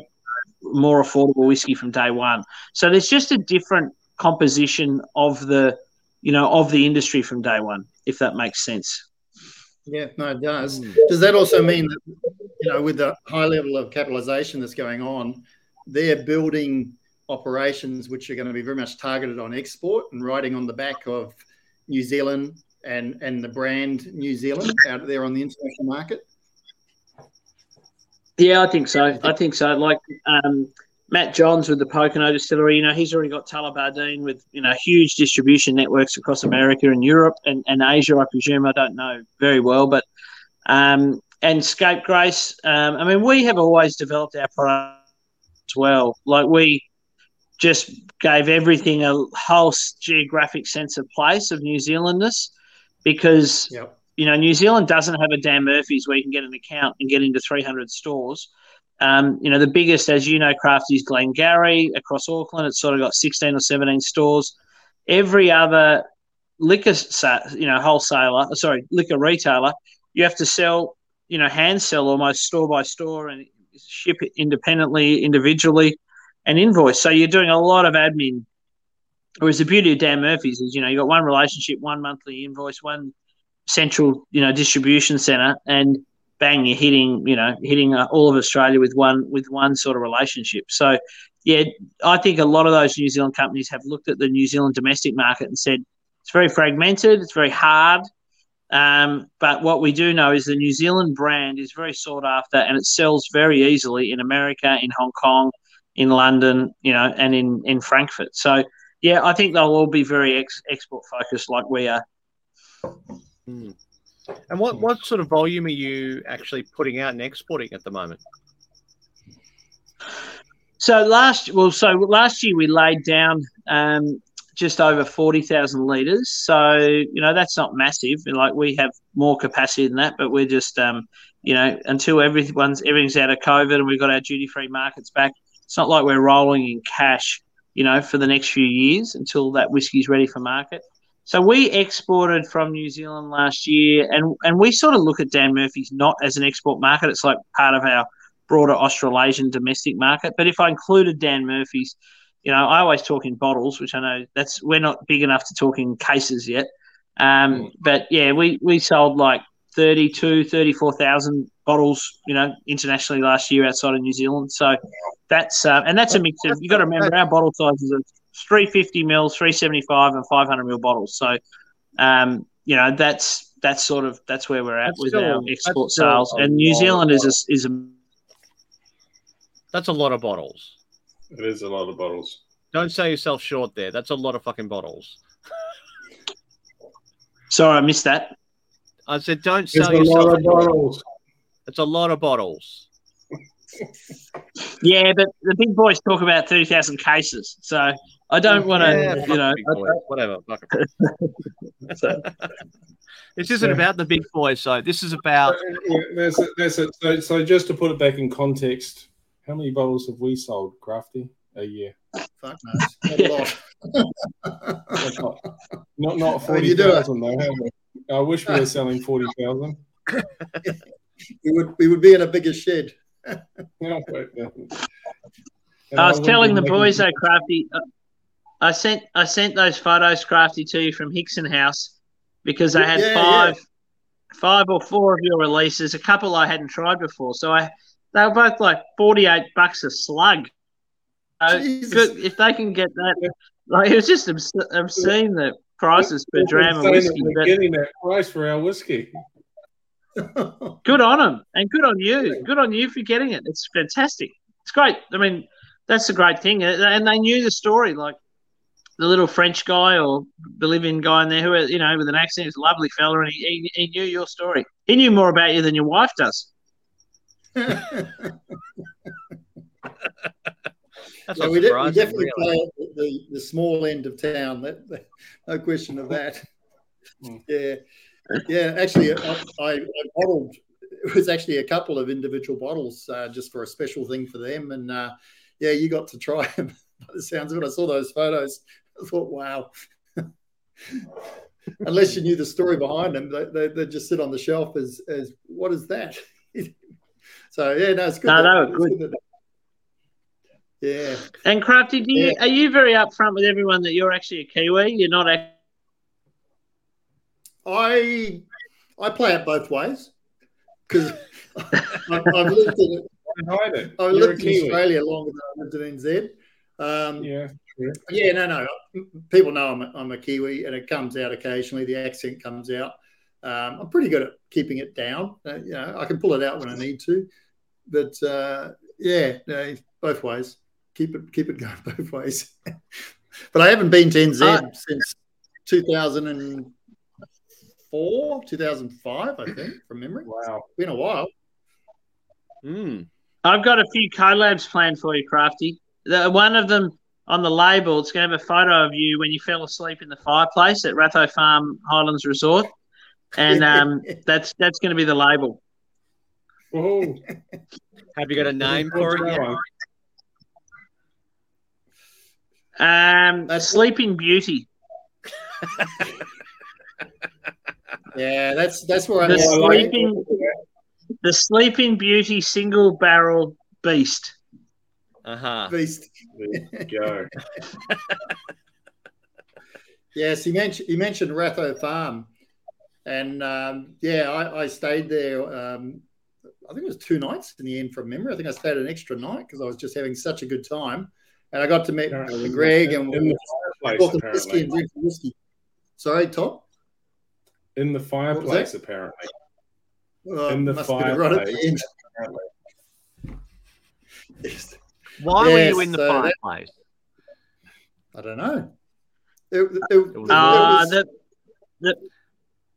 more affordable whiskey from day one. So there's just a different composition of the, you know, of the industry from day one, if that makes sense. Yeah, no, it does. Mm. Does that also mean that, you know, with the high level of capitalization that's going on, they're building operations which are going to be very much targeted on export and riding on the back of New Zealand and and the brand New Zealand out there on the international market? Yeah, I think so. I think so. Like um, Matt Johns with the Pokeno Distillery, you know, he's already got Tullibardine with you know huge distribution networks across America and Europe and, and Asia. I presume I don't know very well, but um, and Scapegrace. Um, I mean, we have always developed our product as well. Like we just gave everything a whole geographic sense of place of New Zealandness because yep. you know New Zealand doesn't have a Dan Murphy's where you can get an account and get into 300 stores. Um, you know the biggest, as you know, craft is Glengarry across Auckland. It's sort of got 16 or 17 stores. Every other liquor, you know, wholesaler, sorry, liquor retailer, you have to sell, you know, hand sell almost store by store and ship it independently, individually, and invoice. So you're doing a lot of admin Whereas the beauty of Dan Murphy's is, you know, you got one relationship, one monthly invoice, one central, you know, distribution center, and bang, you're hitting, you know, hitting uh, all of Australia with one with one sort of relationship. So, yeah, I think a lot of those New Zealand companies have looked at the New Zealand domestic market and said it's very fragmented, it's very hard. Um, but what we do know is the New Zealand brand is very sought after, and it sells very easily in America, in Hong Kong, in London, you know, and in in Frankfurt. So yeah, I think they'll all be very ex- export focused like we are. Hmm. And what, what sort of volume are you actually putting out and exporting at the moment? So last well, so last year we laid down um, just over forty thousand liters. So you know that's not massive. Like we have more capacity than that, but we're just um, you know until everyone's everything's out of COVID and we've got our duty free markets back. It's not like we're rolling in cash you know, for the next few years until that whiskey is ready for market. So we exported from New Zealand last year, and and we sort of look at Dan Murphy's not as an export market. It's like part of our broader Australasian domestic market. But if I included Dan Murphy's, you know, I always talk in bottles, which I know that's we're not big enough to talk in cases yet. Um, mm. But yeah, we we sold like 32, 34,000 bottles, you know, internationally last year outside of New Zealand. So that's uh, and that's a mix of You've got to remember our bottle sizes are 350 mils, 375, and 500 mil bottles. So, um, you know, that's that's sort of that's where we're at that's with still, our export sales. And New Zealand is a, is a that's a lot of bottles. It is a lot of bottles. Don't sell yourself short there. That's a lot of fucking bottles. Sorry, I missed that. I said, don't sell it's yourself. A lot of bottles. It's a lot of bottles. yeah, but the big boys talk about thirty thousand cases, so I don't want to, yeah, you know, whatever. this isn't about the big boys, so this is about. Yeah, there's a, there's a, so, so just to put it back in context, how many bottles have we sold, Crafty, a year? Fuck no, not, not, not forty thousand though. Have? I wish we were selling forty thousand. we would we would be in a bigger shed. I was telling the boys though, Crafty. Uh, I sent I sent those photos, Crafty, to you from Hickson House because I had yeah, five, yeah. five or four of your releases. A couple I hadn't tried before, so I they were both like forty eight bucks a slug. Uh, good, if they can get that, like it was just obscene the prices per dram of whiskey. We're getting that price for our whiskey. good on them and good on you. Good on you for getting it. It's fantastic. It's great. I mean, that's the great thing. And they knew the story. Like the little French guy or Bolivian guy in there who, you know, with an accent, is a lovely fella, and he, he, he knew your story. He knew more about you than your wife does. That's yeah, we, de- we, definitely really. play at the, the small end of town. That, that, no question of that. yeah, yeah. Actually, I, I, I bottled. It was actually a couple of individual bottles uh, just for a special thing for them, and uh, yeah, you got to try them. By the sounds of it, I saw those photos. I thought, wow. Unless you knew the story behind them, they, they, they, just sit on the shelf as as what is that? so yeah, no, it's good. No, that, no, good. good yeah. And Crafty, do you, yeah. are you very upfront with everyone that you're actually a Kiwi? You're not. A- I I play it both ways because I've lived in I've lived in Australia longer than I lived in NZ. Um, yeah. Yeah, no, no. People know I'm a, I'm a Kiwi, and it comes out occasionally. The accent comes out. Um, I'm pretty good at keeping it down. Uh, you know, I can pull it out when I need to, but uh, yeah, no, both ways keep it keep it going both ways. but I haven't been to NZ uh, since 2004, 2005, I think, from memory. Wow, it's been a while. Mm. I've got a few collabs planned for you, Crafty. The, one of them on the label, it's going to have a photo of you when you fell asleep in the fireplace at Ratho Farm Highlands Resort, and um, that's that's going to be the label. Oh, have you got a name for it yet? Um, a Sleeping Beauty. yeah, that's that's where the I'm sleeping. The Sleeping Beauty single barrel beast. Uh huh. Beast. go. yes, he mentioned he mentioned Ratho Farm, and um, yeah, I, I, stayed there. Um, I think it was two nights in the end from memory. I think I stayed an extra night because I was just having such a good time and I got to meet apparently. Greg and in the fireplace, whiskey and drink whiskey. Sorry, Tom. In the fireplace, apparently. Uh, in the fireplace. Why were you in the so fireplace? That, I don't know. It, it, it, uh, the, the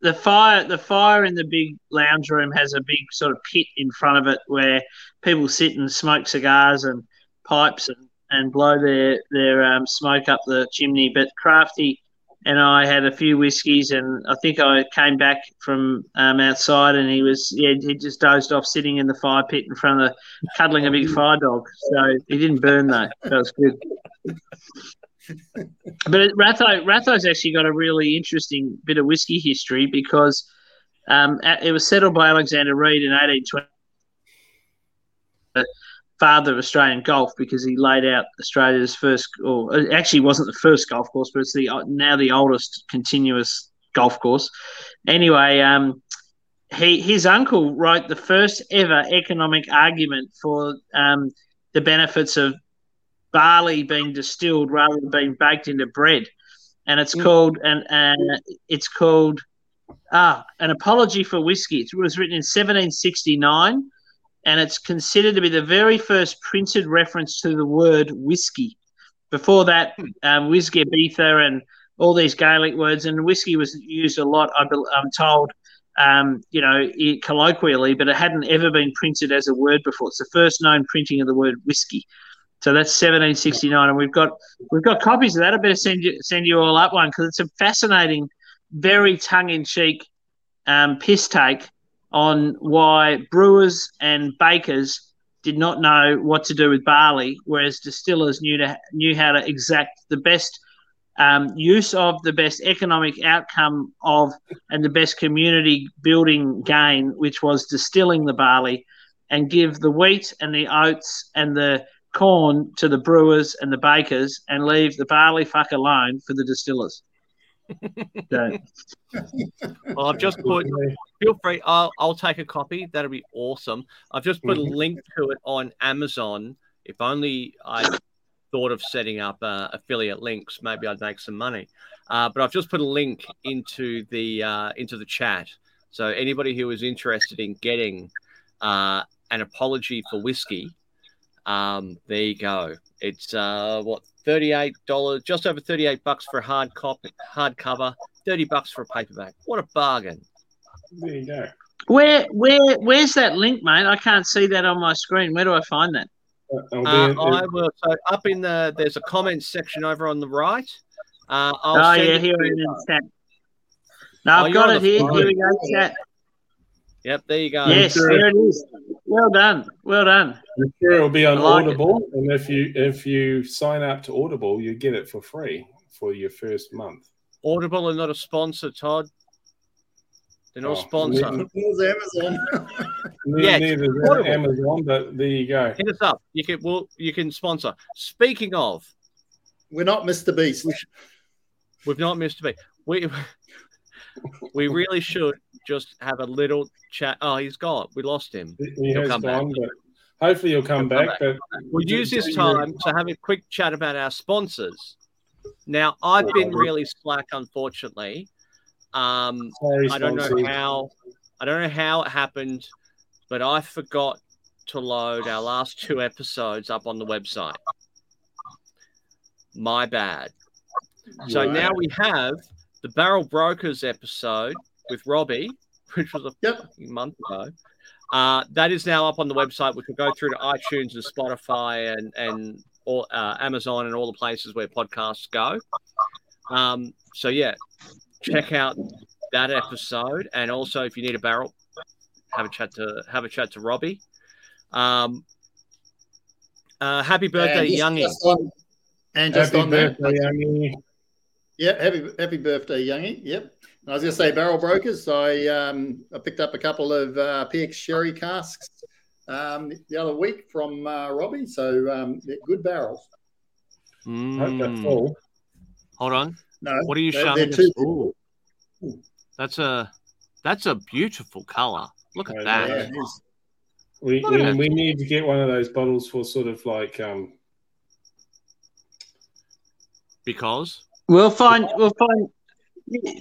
the fire the fire in the big lounge room has a big sort of pit in front of it where people sit and smoke cigars and pipes and and blow their their um, smoke up the chimney. But Crafty and I had a few whiskies, and I think I came back from um, outside, and he was yeah he just dozed off sitting in the fire pit in front of the cuddling a big fire dog. So he didn't burn though. That was good. but Ratho Ratho's actually got a really interesting bit of whiskey history because um, it was settled by Alexander Reid in 1820 father of Australian golf because he laid out Australia's first, or it actually wasn't the first golf course, but it's the now the oldest continuous golf course. Anyway, um, he his uncle wrote the first ever economic argument for um, the benefits of barley being distilled rather than being baked into bread, and it's mm. called and and it's called ah an apology for whiskey. It was written in 1769 and it's considered to be the very first printed reference to the word whiskey. Before that, hmm. um, whiskey, uisge beatha, and all these Gaelic words, and whiskey was used a lot. I am told, um, you know, colloquially, but it hadn't ever been printed as a word before. It's the first known printing of the word whiskey. So that's 1769, and we've got we've got copies of that. I better send you send you all up one because it's a fascinating, very tongue in cheek um, piss take on why brewers and bakers did not know what to do with barley, whereas distillers knew to knew how to exact the best um, use of, the best economic outcome of, and the best community building gain, which was distilling the barley, and give the wheat and the oats and the corn to the brewers and the bakers, and leave the barley fuck alone for the distillers. Well, I've just put. Feel free. I'll I'll take a copy. That'll be awesome. I've just put a mm-hmm. link to it on Amazon. If only I thought of setting up uh, affiliate links, maybe I'd make some money. Uh, but I've just put a link into the uh, into the chat. So anybody who is interested in getting uh, an apology for whiskey, um, there you go. It's uh, what thirty-eight dollars, just over thirty-eight bucks for a hard copy, hardcover, thirty bucks for a paperback. What a bargain! There you go. Where, where, where's that link, mate? I can't see that on my screen. Where do I find that? Uh, I will. So up in the, there's a comments section over on the right. Uh, I'll oh yeah, here it is. No, I've Oh, got it here. phone. Here we go, chat. Yep, there you go. Yes, there it is. Well done. Well done. I'm sure it'll be on I like it. Audible, and if you if you sign up to Audible, you get it for free for your first month. Audible are not a sponsor, Todd. They're not Oh, a sponsor. neither- There's Amazon. Ne- Yeah, neither is Amazon, but there you go. Hit us up. You can well, you can sponsor. Speaking of, We're not Mr. Beast. we've not missed a beat. We we really should just have a little chat. Oh, he's gone. We lost him. He He'll has come back. gone, but hopefully he'll come He'll come back. But We'll use this time to have a quick chat about our sponsors. Now, I've been really slack, unfortunately. Um, sorry, I don't know how. I don't know how it happened, but I forgot to load our last two episodes up on the website. My bad. So Right. now we have the Barrel Brokers episode with Robbie, which was a Yep. fucking month ago. Uh, that is now up on the website, which will go through to iTunes and Spotify and and all, uh, Amazon and all the places where podcasts go. Um, so yeah, check out that episode, and also if you need a barrel, have a chat to have a chat to Robbie. Um, uh, happy birthday, And Youngie! just on- And just Happy on that, birthday, Youngie. Yeah, happy happy birthday, Youngie. Yep. And I was going to say barrel brokers. I um, I picked up a couple of uh, PX sherry casks um, the other week from uh, Robbie. So um, they're good barrels. Hope they're Mm. Hold on. No, What are you they're, showing? they're too- That's a that's a beautiful color. Look at Oh, that. Yeah. We, Look we, that. we need to get one of those bottles for sort of like um Because We'll find. We'll find.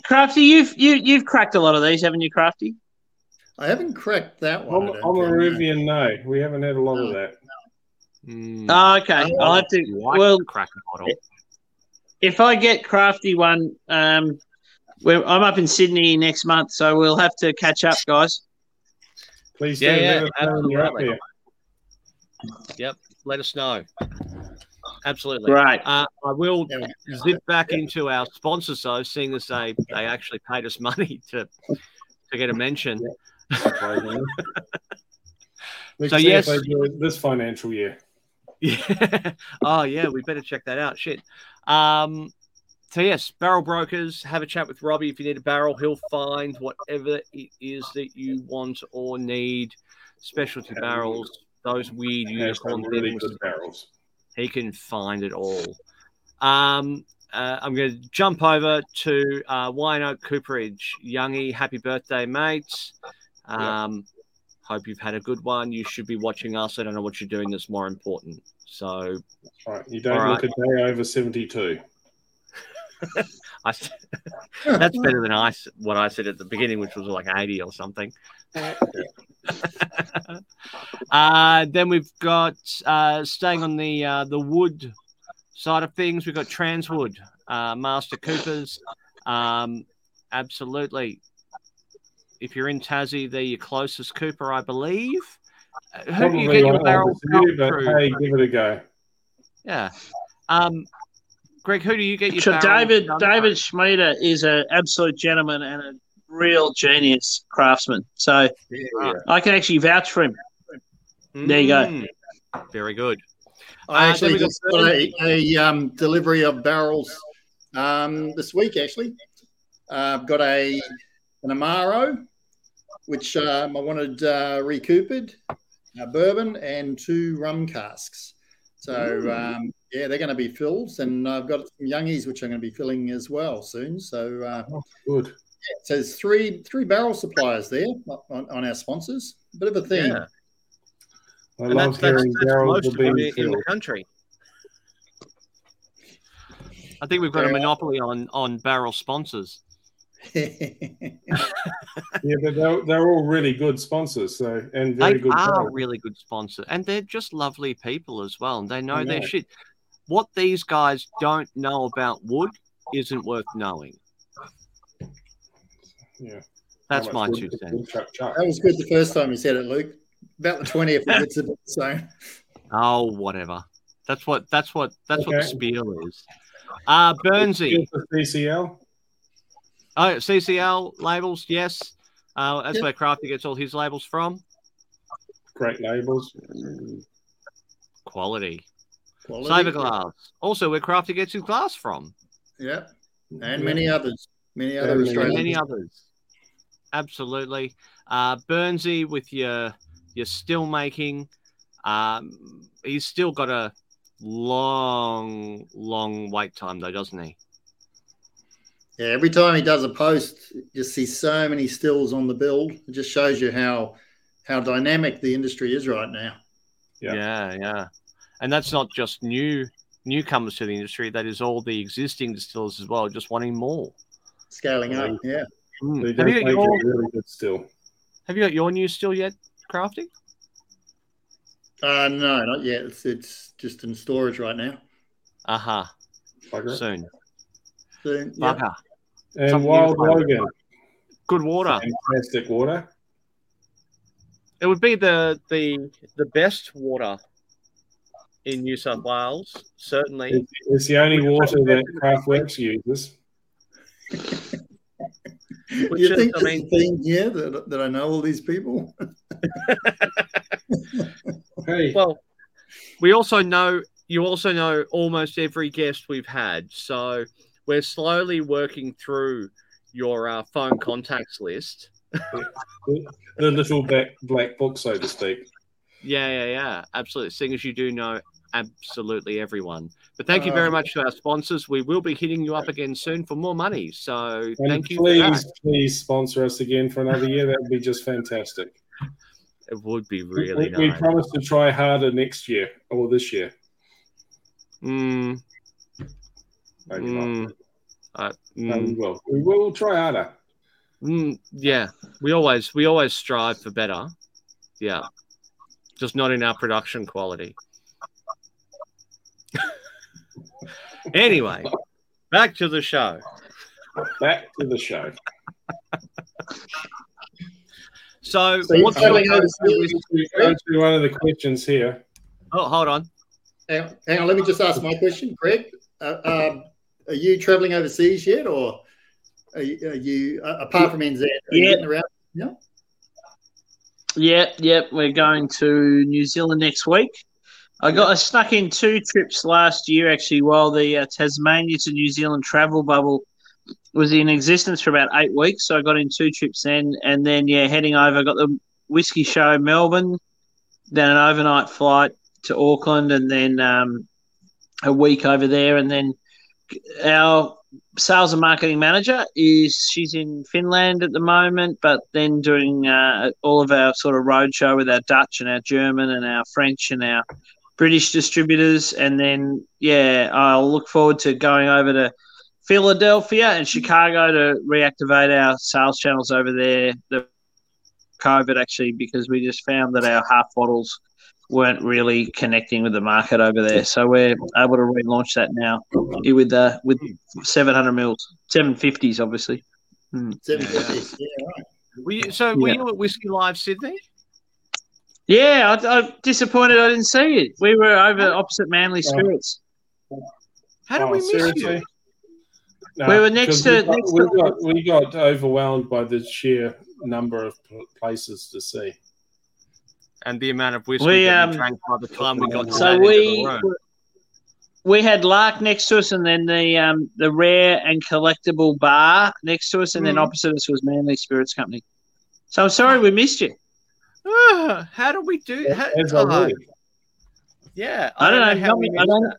Crafty, you've you you've cracked a lot of these, haven't you, Crafty? I haven't cracked that one. I don't I'm a think, no. Rivian. No, we haven't had a lot of No. that. mm, Oh, okay. Oh, I'll have to. white Well, crack bottle. if I get Crafty one, um, we're, I'm up in Sydney next month, so we'll have to catch up, guys. Please Yeah, do yeah, let us know when you're up absolutely. here. Let us know. Absolutely. Right. Uh, I will Yeah. zip back into our sponsors though, seeing as they they actually paid us money to to get a mention. Let's So, yes. if they do it this financial year. Yeah. oh yeah, we better check that out. Shit. Um. So yes, barrel brokers. Have a chat with Robbie if you need a barrel. He'll find whatever it is that you want or need. Specialty barrels, those weird Has some unicorn really things. good barrels. He can find it all. Um. Uh, I'm going to jump over to uh, Wine Oak Cooperage. Youngie, happy birthday, mates. Um, Hope you've had a good one. You should be watching us. I don't know what you're doing that's more important. So Right, you don't All look a day over seventy-two. I, that's better than I s- what I said at the beginning, which was like 80 or something. uh, then we've got uh, staying on the uh, the wood side of things. We've got Transwood, uh, Master Coopers. Um, absolutely. If you're in Tassie, they're your closest Cooper, I believe. Uh, Who do you get your won't barrel listen you, but through? hey, give it a go. Yeah. Um, Greg, who do you get your So David done David Schmieder is an absolute gentleman and a real genius craftsman. So Yeah. I can actually vouch for him. from? There you go. Mm, Very good. I Uh, actually got just got a, a um, delivery of barrels um, this week. Actually, uh, I've got a an Amaro, which um, I wanted uh, recoopered, uh, bourbon, and two rum casks. So um, yeah, they're going to be filled, and I've got some youngies which I'm going to be filling as well soon. So uh, Good. so there's three three barrel suppliers there on, on our sponsors. Bit of a theme. Yeah. I And love that's, that's, hearing that's barrels most are of being in, in the country. I think we've got a Yeah. monopoly on on barrel sponsors. Yeah, but they're, they're all really good sponsors, so and very They good. are barrels. really good sponsors, and they're just lovely people as well, and they know I their shit. What these guys don't know about wood isn't worth knowing. Yeah. That's my two cents. wood chuck chuck. that was good the first time you said it, Luke. About the twentieth, it's a bit so. Oh, whatever. That's what. That's what. That's what the Okay. spiel is. Uh Burnsy. CCL. Oh, CCL labels, yes. Uh, that's Yep. where Crafty gets all his labels from. Great labels. Quality. Quality. Saverglass. Also, where Crafty gets his glass from. Yeah, and many others. Many And other many Australian. many others. Absolutely. Uh, Burnsy with your your still making. Um, he's still got a long, long wait time though, doesn't he? Yeah, every time he does a post, you just see so many stills on the build. It just shows you how how dynamic the industry is right now. Yeah. yeah, yeah. And that's not just new newcomers to the industry. That is all the existing distillers as well, just wanting more. Scaling up, yeah. Mm. Have, you got your, really good still. have you got your new still yet, Crafty? Uh, no, not yet. It's, it's just in storage right now. Aha, Bugger. soon. Soon, yeah. Bugger. And Something Wild new. Logan, Good water. fantastic water. It would be the the the best water in New South Wales, certainly. It's, it's the only water that Craftworks uses. Which you is, think I there's mean- a thing here that, that I know all these people? Hey, Well, we also know you also know almost every guest we've had, so we're slowly working through your uh, phone contacts list. the little black, black book, so to speak. Yeah, yeah, yeah, absolutely. Seeing as you do know absolutely everyone. But thank you very much to our sponsors. We will be hitting you up again soon for more money. So And thank you. For please, please sponsor us again for another year. That would be just fantastic. It would be really we, we promise to try harder next year or this year. Mm, Maybe Mm, uh, No, we mm, will. We will try harder. mm, yeah, we always we always strive for better. Yeah, just not in our production quality. Anyway, back to the show. Back to the show. So, So what's traveling your- overseas. Answer one of the questions here. oh, hold on. Hang on, hang on, let me just ask my question, Craig. Uh, um, are you traveling overseas yet, or are you, are you uh, apart from NZ? Are you Yeah. getting around? Yep, yep. We're going to New Zealand next week. I got I snuck in two trips last year actually while the uh, Tasmania to New Zealand travel bubble was in existence for about eight weeks. So I got in two trips then, and then yeah, heading over. I Got the whiskey show Melbourne, then an overnight flight to Auckland, and then um, a week over there, and then our sales and marketing manager is she's in Finland at the moment, but then doing uh, all of our sort of roadshow with our Dutch and our German and our French and our British distributors, and then yeah, I'll look forward to going over to Philadelphia and Chicago to reactivate our sales channels over there. The COVID actually because we just found that our half bottles weren't really connecting with the market over there, so we're able to relaunch that now with uh, with 700 mils, 750s, obviously. Seven fifties. Yeah, right. Were you, so, were Yeah. you at Whiskey Live Sydney? Yeah, I, I'm disappointed I didn't see it. We were over opposite Manly Spirits. How did Oh, we miss seriously? you? No, We were next to- we got, next we, to- got, we got overwhelmed by the sheer number of places to see. And the amount of whiskey We, that um, we drank by the time we got So that we the room. we had Lark next to us, and then the um, the rare and collectible bar next to us, and then Mhm. opposite us was Manly Spirits Company. So I'm sorry we missed you. How do we do how, As I oh, would. Yeah, I don't know, how we I don't-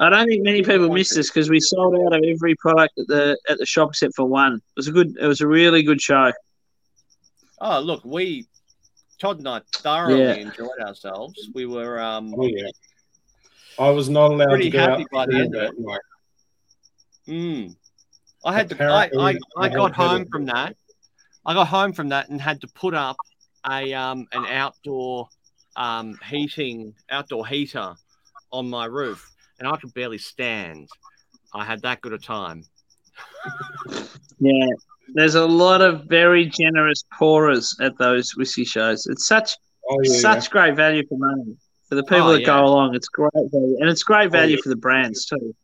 I don't think many people missed this because we sold out of every product at the at the shop except for one. It was a good. It was a really good show. Oh, look, we Todd and I thoroughly Yeah. enjoyed ourselves. We were um Oh, yeah. I was not allowed Pretty to go happy out by the end of it. night. mm, I had to I, I, I I got home from that. I got home from that and had to put up a um an outdoor um heating outdoor heater on my roof and I could barely stand. I had that good a time. Yeah, there's a lot of very generous pourers at those whiskey shows. It's such Oh, yeah. such great value for money for the people Oh, that yeah. go along. It's great value, and it's great value yeah. for the brands too.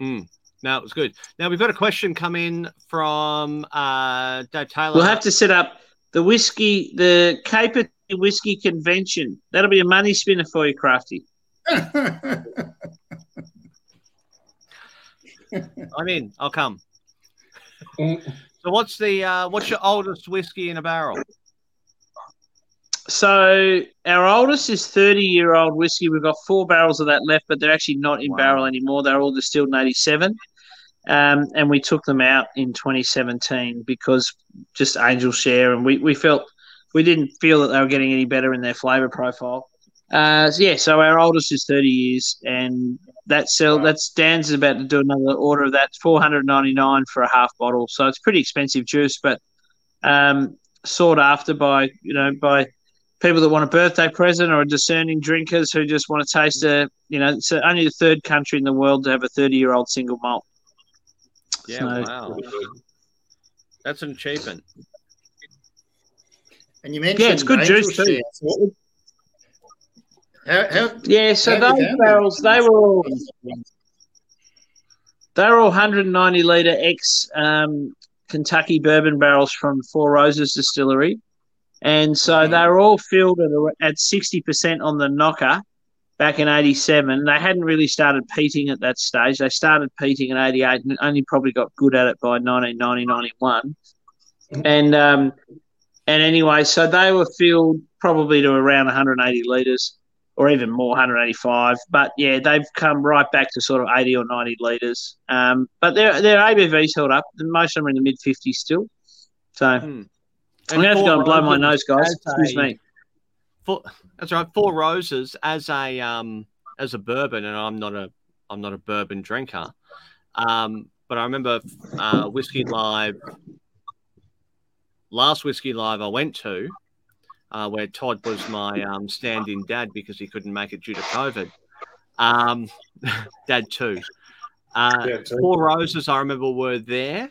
No, it was good. Now we've got a question come in from uh, Dave Taylor. We'll have to set up the whiskey, the Cape Whiskey Convention. That'll be a money spinner for you, Crafty. I'm in. I'll come. So what's the uh, what's your oldest whiskey in a barrel? So our oldest is 30 year old whiskey. We've got four barrels of that left, but they're actually not in Wow. barrel anymore. They're all distilled in 87. Um, and we took them out in 2017 because just angel share, and we, we felt we didn't feel that they were getting any better in their flavour profile. Uh, so yeah, so our oldest is 30 years, and that sell that's Dan's about to do another order of that 499 for a half bottle. So it's pretty expensive juice, but um, sought after by you know by people that want a birthday present or discerning drinkers who just want to taste a you know it's only the third country in the world to have a 30 year old single malt. Yeah, So- wow, that's an achievement. and you mentioned Yeah, it's good juice too. what How, how, Yeah, so how those barrels they were all they were all 190 litre ex um, Kentucky bourbon barrels from Four Roses Distillery, and so Mhm. they were all filled at, at 60% on the knocker back in 87. They hadn't really started peating at that stage. They started peating in 88 and only probably got good at it by 1990, 91. And um, and anyway, so they were filled probably to around 180 litres or even more, 185. But yeah, they've come right back to sort of 80 or 90 litres. Um, but their their ABV's held up. Most of them are in the mid 50s still. So Hmm. I'm gonna have to go and blow my nose, guys. Excuse me. Four, that's right. Four Roses as a um as a bourbon, and I'm not a I'm not a bourbon drinker. Um, but I remember uh, whiskey live last whiskey live I went to, uh, where Todd was my um, stand-in dad because he couldn't make it due to COVID. Um, dad too. Uh, Yeah, too. Four Roses, I remember, were there,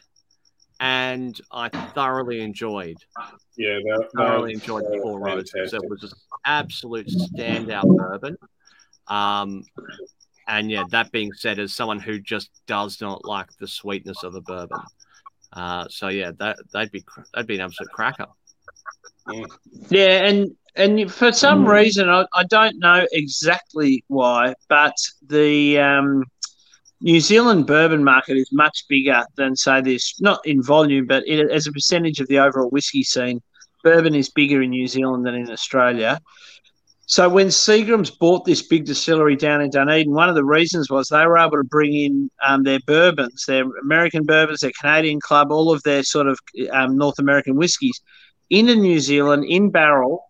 and I thoroughly enjoyed Yeah, they're, thoroughly they're- enjoyed the they're Four Roses. It was an absolute standout bourbon. Um, and yeah, that being said, as someone who just does not like the sweetness of a bourbon, uh, so yeah, that they'd be cr- that'd be an absolute cracker. Yeah, and and for some reason I, I don't know exactly why, but the um, New Zealand bourbon market is much bigger than say this, not in volume, but in, as a percentage of the overall whiskey scene. Bourbon is bigger in New Zealand than in Australia. So when Seagram's bought this big distillery down in Dunedin, one of the reasons was they were able to bring in um, their bourbons, their American bourbons, their Canadian Club, all of their sort of um, North American whiskies into New Zealand in barrel,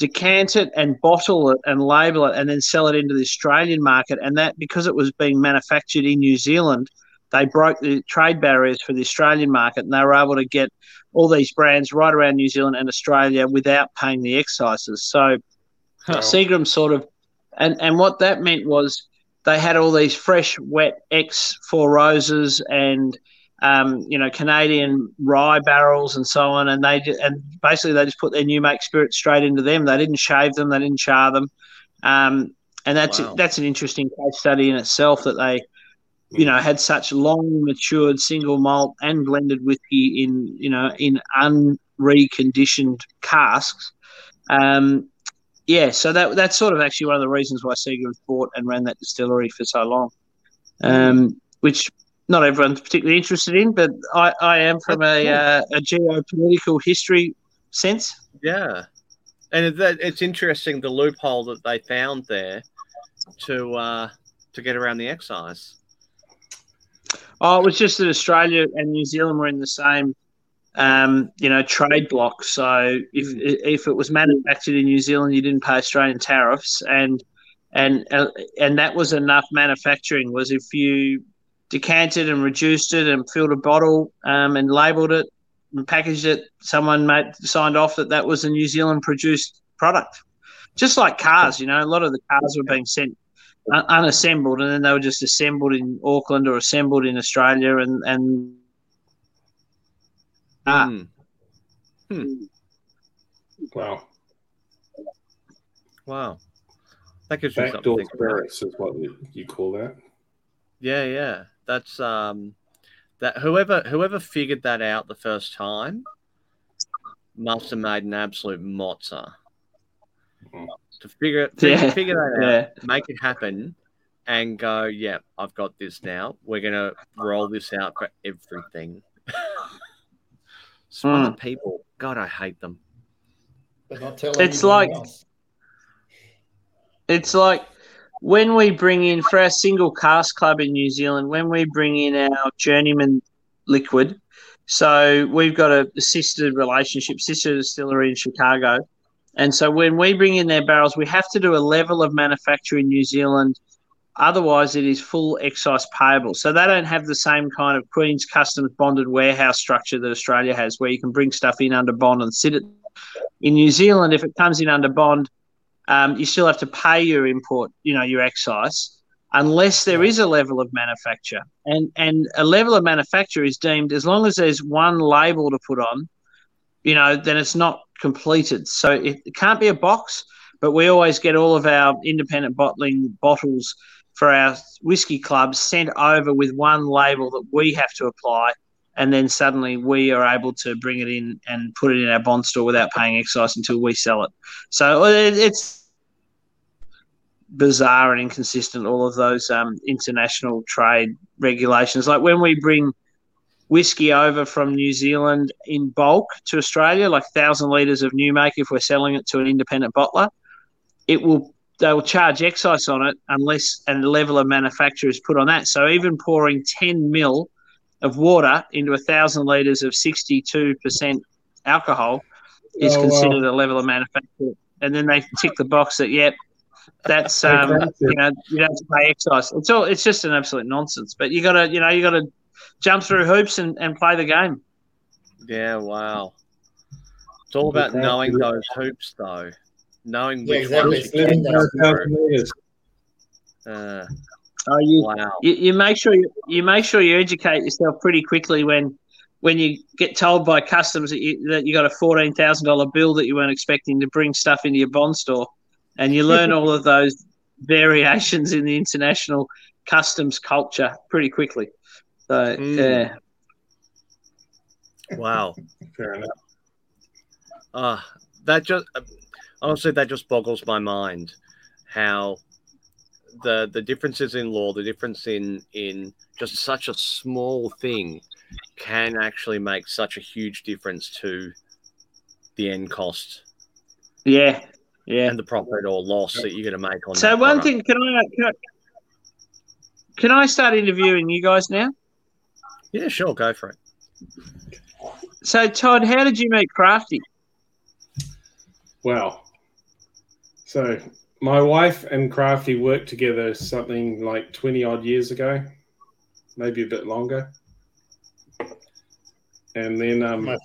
decant it and bottle it and label it, and then sell it into the Australian market. And that because it was being manufactured in New Zealand, they broke the trade barriers for the Australian market, and they were able to get all these brands right around New Zealand and Australia without paying the excises. So Wow. Seagram sort of, and and what that meant was they had all these fresh, wet X Four Roses and um, you know Canadian rye barrels and so on, and they and basically they just put their new make spirit straight into them. They didn't shave them, they didn't char them, um, and that's Wow. that's an interesting case study in itself that they. You know, had such long matured single malt and blended whiskey in you know in unreconditioned casks, um, yeah, so that that's sort of actually one of the reasons why Seagram's bought and ran that distillery for so long, um, which not everyone's particularly interested in, but I, I am from a, uh, a geopolitical history sense. Yeah, and it's interesting the loophole that they found there to uh, to get around the excise. Oh, it was just that Australia and New Zealand were in the same, um, you know, trade block. So if if it was manufactured in New Zealand, you didn't pay Australian tariffs, and and uh, and that was enough manufacturing. Was if you decanted and reduced it and filled a bottle um, and labelled it and packaged it, someone made, signed off that that was a New Zealand produced product. Just like cars, you know, a lot of the cars were being sent un- unassembled, and then they were just assembled in Auckland or assembled in Australia, and and Ah. Hmm. Wow. Wow, that gives you something. Backdoor think spirits is what you, you call that. Yeah, yeah. That's um that whoever whoever figured that out the first time must have made an absolute mozza. Mm. To figure to Yeah, figure that yeah. out, make it happen, and go, yeah, I've got this now. We're gonna roll this out for everything. Smart people. God, I hate them. Not It's like- else. It's like when we bring in for our single cast club in New Zealand, when we bring in our journeyman liquid. So we've got a sister relationship, sister distillery in Chicago. And so when we bring in their barrels, we have to do a level of manufacture in New Zealand. Otherwise, it is full excise payable. So they don't have the same kind of Queen's Customs bonded warehouse structure that Australia has, where you can bring stuff in under bond and sit it. In New Zealand, if it comes in under bond, um, you still have to pay your import, you know, your excise, unless there is a level of manufacture. And and a level of manufacture is deemed as long as there's one label to put on, you know, then it's not completed. So it, it can't be a box, but we always get all of our independent bottling bottles for our whiskey clubs sent over with one label that we have to apply. And then suddenly we are able to bring it in and put it in our bond store without paying excise until we sell it. So it's bizarre and inconsistent. All of those um, international trade regulations, like when we bring whiskey over from New Zealand in bulk to Australia, like thousand liters of new make, if we're selling it to an independent bottler, it will they will charge excise on it unless a level of manufacture is put on that. So even pouring ten mil of water into a thousand liters of sixty-two percent alcohol is Oh, wow. considered a level of manufacture, and then they tick the box that yep, that's um, you know you don't pay excise. It's all it's just an absolute nonsense. But you got to you know you got to jump through hoops and, and play the game. Yeah, wow. It's all about Okay. knowing those hoops, though. Knowing Yeah, which exactly. ones you can go through. Uh, Oh, you, wow. you you make sure you, you make sure you educate yourself pretty quickly when when you get told by customs that you that you got a fourteen thousand dollar bill that you weren't expecting to bring stuff into your bond store, and you learn all of those variations in the international customs culture pretty quickly. So Mm. yeah, Wow. Fair enough. Ah, that just honestly that just boggles my mind how the the differences in law, the difference in in just such a small thing can actually make such a huge difference to the end cost yeah, yeah. and the profit or loss that you're going to make on So that one product. thing, can I, can I can I start interviewing you guys now? Yeah, sure, go for it. So Todd, how did you meet Crafty? Wow. So my wife and Crafty worked together something like 20 odd years ago, maybe a bit longer. And then um, they,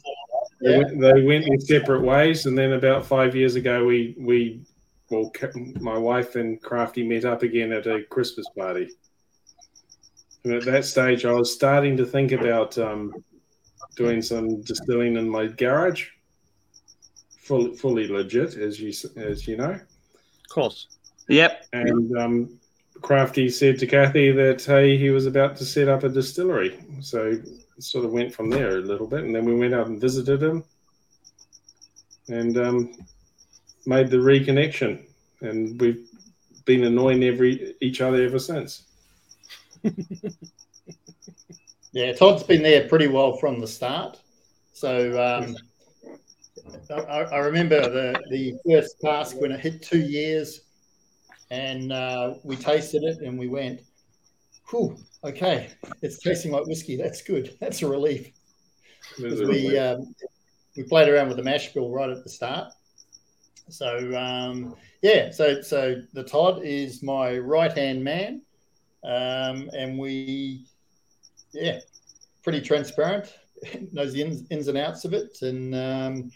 Yeah. went, they went in separate ways. And then about five years ago, we, we well, my wife and Crafty met up again at a Christmas party. And at that stage, I was starting to think about um, doing some distilling in my garage fully, fully legit, as you as you know. Of course. Yep. And um, Crafty said to Kathy that hey, he was about to set up a distillery. So it sort of went from there a little bit, and then we went out and visited him, and um, made the reconnection, and we've been annoying every each other ever since. Yeah, Todd's been there pretty well from the start. So um, I, I remember the, the first cask when it hit two years, and uh, we tasted it and we went, "Whew, okay, it's tasting like whiskey. That's good. That's a relief." Because we um, we played around with the mash bill right at the start. So um, yeah, so so the Todd is my right hand man, um, and we yeah, pretty transparent, knows the ins, ins and outs of it, and um,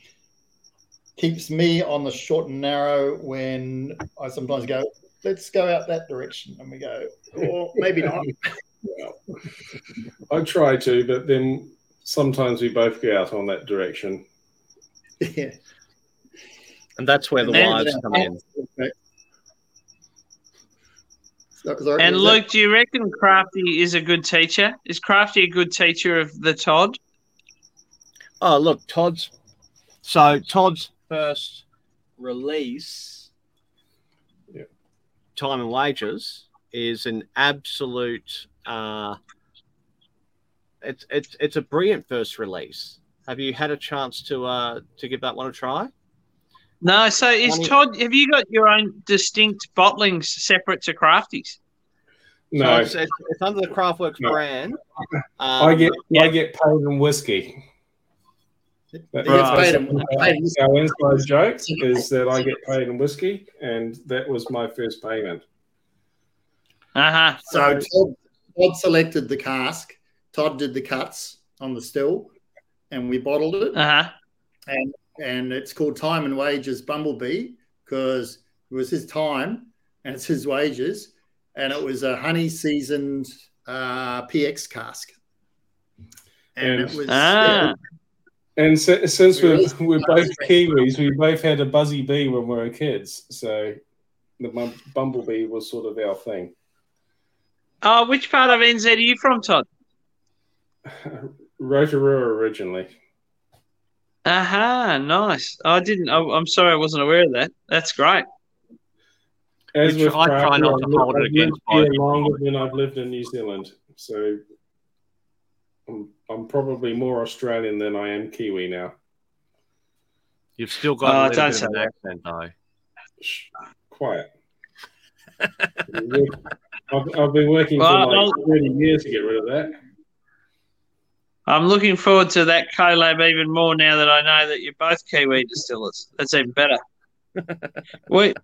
keeps me on the short and narrow when I sometimes go, let's go out that direction, and we go, or maybe not. I try to, but then sometimes we both go out on that direction. yeah. And that's where the And then- wives come in. Sorry, And was that- Luke, do you reckon Crafty is a good teacher? Is Crafty a good teacher of the Todd? Oh, look, Todd's. So Todd's first release, Yeah. Time and Wages, is an absolute. Uh, it's it's it's a brilliant first release. Have you had a chance to uh to give that one a try? No. So is Funny- Todd? Have you got your own distinct bottlings separate to Crafty's? So No, it's, it's, it's under the Craftworks No. brand. Um, I get I get paid in whiskey. That- He gets Right. paid in- paid in- Our inside joke is that I get paid in whiskey, and that was my first payment. Uh huh. So Todd, Todd selected the cask. Todd did the cuts on the still, and we bottled it. Uh huh. and and it's called Time and Wages Bumblebee because it was his time and it's his wages, and it was a honey seasoned uh, PX cask, and And- it was Ah. And si- since we're, we're both Kiwis, we both had a buzzy bee when we were kids. So the bumblebee was sort of our thing. Oh, which part of NZ are you from, Todd? Rotorua originally. Aha, nice. I didn't. I, I'm sorry, I wasn't aware of that. That's great. As Which with I try Crafty, not to hold it I've against lived here longer than I've lived in New Zealand. So I'm, I'm probably more Australian than I am Kiwi now. You've still got Oh, a uh, little don't bit say of an that. accent, though. Shh, quiet. I've, I've been working Well, for I'll- like 30 years to get rid of that. I'm looking forward to that collab even more now that I know that you're both Kiwi distillers. That's even better. we,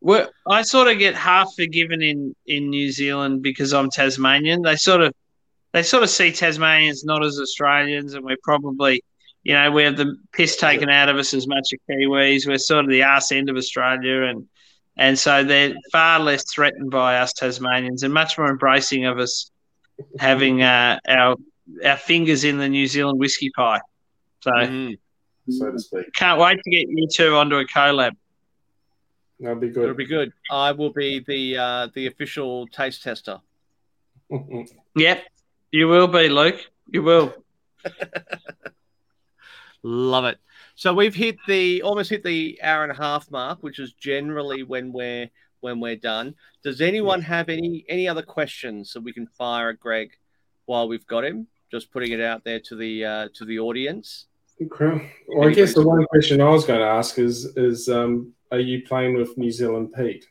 we, I sort of get half forgiven in, in New Zealand because I'm Tasmanian. They sort of they sort of see Tasmanians not as Australians, and we're probably, you know, we have the piss taken out of us as much as Kiwis. We're sort of the arse end of Australia, and and so they're far less threatened by us Tasmanians and much more embracing of us having uh, our our fingers in the New Zealand whiskey pie. So Mhm. so to speak. can't wait to get you two onto a collab. That'll be good. It'll be good. I will be the uh, the official taste tester. Yep, you will be, Luke. You will. Love it. So we've hit the almost hit the hour and a half mark, which is generally when we're when we're done. Does anyone have any any other questions that we can fire at Greg while we've got him? Just putting it out there to the uh, to the audience. Okay. Well, I guess the one question I was going to ask is, is um, are you playing with New Zealand peat?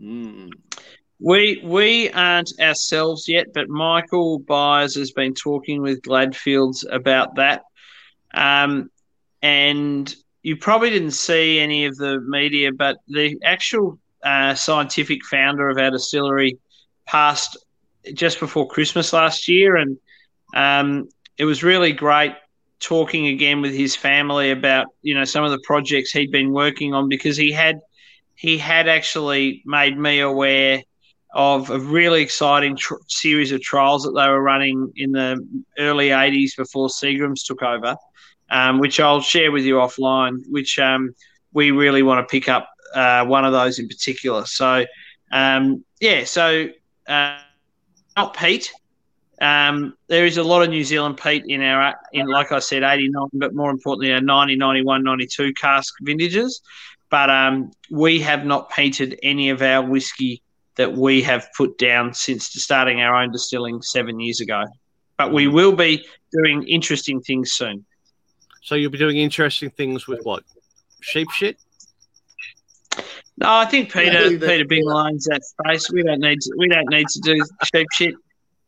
Mm. We we aren't ourselves yet, but Michael Byers has been talking with Gladfields about that. Um, and you probably didn't see any of the media, but the actual uh, scientific founder of our distillery passed just before Christmas last year, and um, it was really great talking again with his family about you know some of the projects he'd been working on because he had he had actually made me aware of a really exciting tr- series of trials that they were running in the early 80s before Seagram's took over, um, which I'll share with you offline, which um, we really want to pick up uh, one of those in particular. So, um, yeah, so uh, not peat. Um, there is a lot of New Zealand peat in our, in like I said, 89, but more importantly, our 90, 91, 92 cask vintages. But um, we have not painted any of our whiskey that we have put down since starting our own distilling seven years ago. But we will be doing interesting things soon. So you'll be doing interesting things with what? Sheep shit? No, I think Yeah, Peter the- Peter Bing owns that space. We don't need to, we don't need to do cheap shit.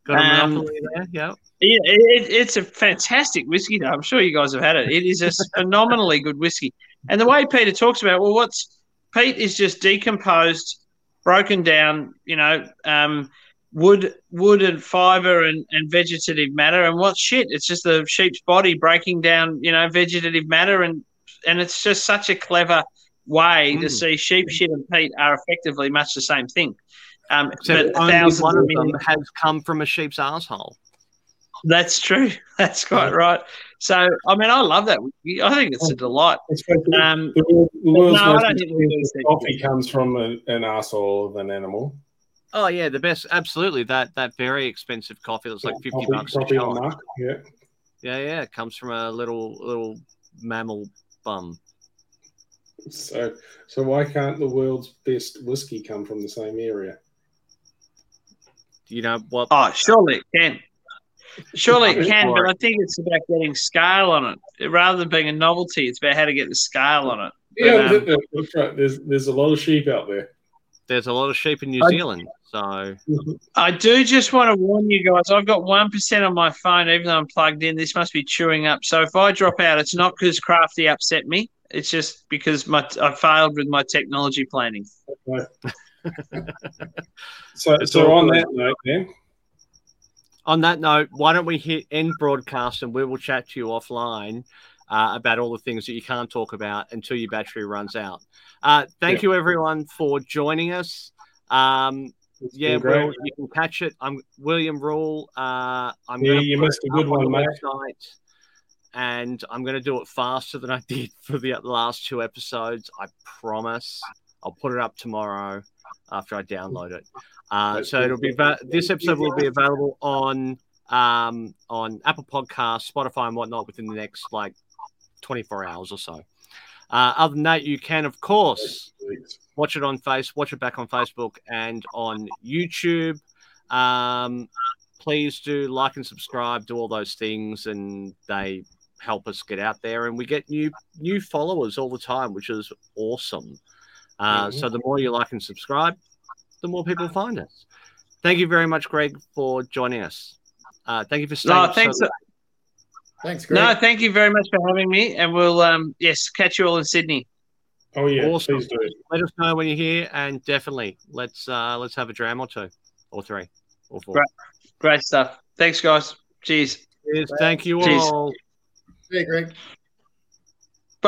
Got a Um, monopoly there? Yeah. Yeah, it, it's a fantastic whiskey. Though. I'm sure you guys have had it. It is a phenomenally good whiskey. And the way Peter talks about, well, what's peat is just decomposed, broken down. You know, um, wood, wood and fiber and, and vegetative matter. And what's shit? It's just the sheep's body breaking down. You know, vegetative matter, and and it's just such a clever way to Mm. see sheep shit and peat are effectively much the same thing. Um, Except but only one of of them has come from a sheep's asshole. That's true. That's quite right. So, I mean, I love that. I think it's a delight. Especially Um, the the world's no, I most don't think we that. coffee comes from a, an asshole of an animal. Oh yeah, the best. Absolutely, that that very expensive coffee that's like fifty Coffee- bucks a coffee on shot. muck, Yeah. Yeah, yeah, it comes from a little little mammal bum. So, so why can't the world's best whiskey come from the same area? You know what? Oh, surely it can. Surely it can, but I think it's about getting scale on it. Rather than being a novelty, it's about how to get the scale on it. But, Yeah, um, that- that- that's right. There's there's a lot of sheep out there. There's a lot of sheep in New I- Zealand, so I do just want to warn you guys. I've got one percent on my phone, even though I'm plugged in. This must be chewing up. So if I drop out, it's not because Crafty upset me. It's just because my I failed with my technology planning. So, It's so all on that note, then, on that note, why don't we hit end broadcast and we will chat to you offline uh, about all the things that you can't talk about until your battery runs out. Uh, thank you everyone for joining us. Um, yeah. Will, you can catch it. I'm William Rule. Uh, I'm Yeah, you missed a good on one, the mate. website, and I'm going to do it faster than I did for the last two episodes. I promise. I'll put it up tomorrow after I download it. Uh, so it'll be this episode will be available on um, on Apple Podcasts, Spotify, and whatnot within the next like 24 hours or so. Uh, other than that, you can of course watch it on face, watch it back on Facebook and on YouTube. Um, please do like and subscribe, do all those things, and they help us get out there. And we get new new followers all the time, which is awesome. Uh, Mhm. So the more you like and subscribe, the more people find us. Thank you very much, Greg, for joining us. Uh, thank you for staying. No, up so thanks. Thanks, Greg. No, thank you very much for having me, and we'll um yes catch you all in Sydney. Oh yeah, Awesome. please do. let us know when you're here, and definitely let's uh, let's have a dram or two, or three, or four. Great. Great stuff. Thanks, guys. Cheers. Cheers. Thank you Cheers. all. Hey, Greg.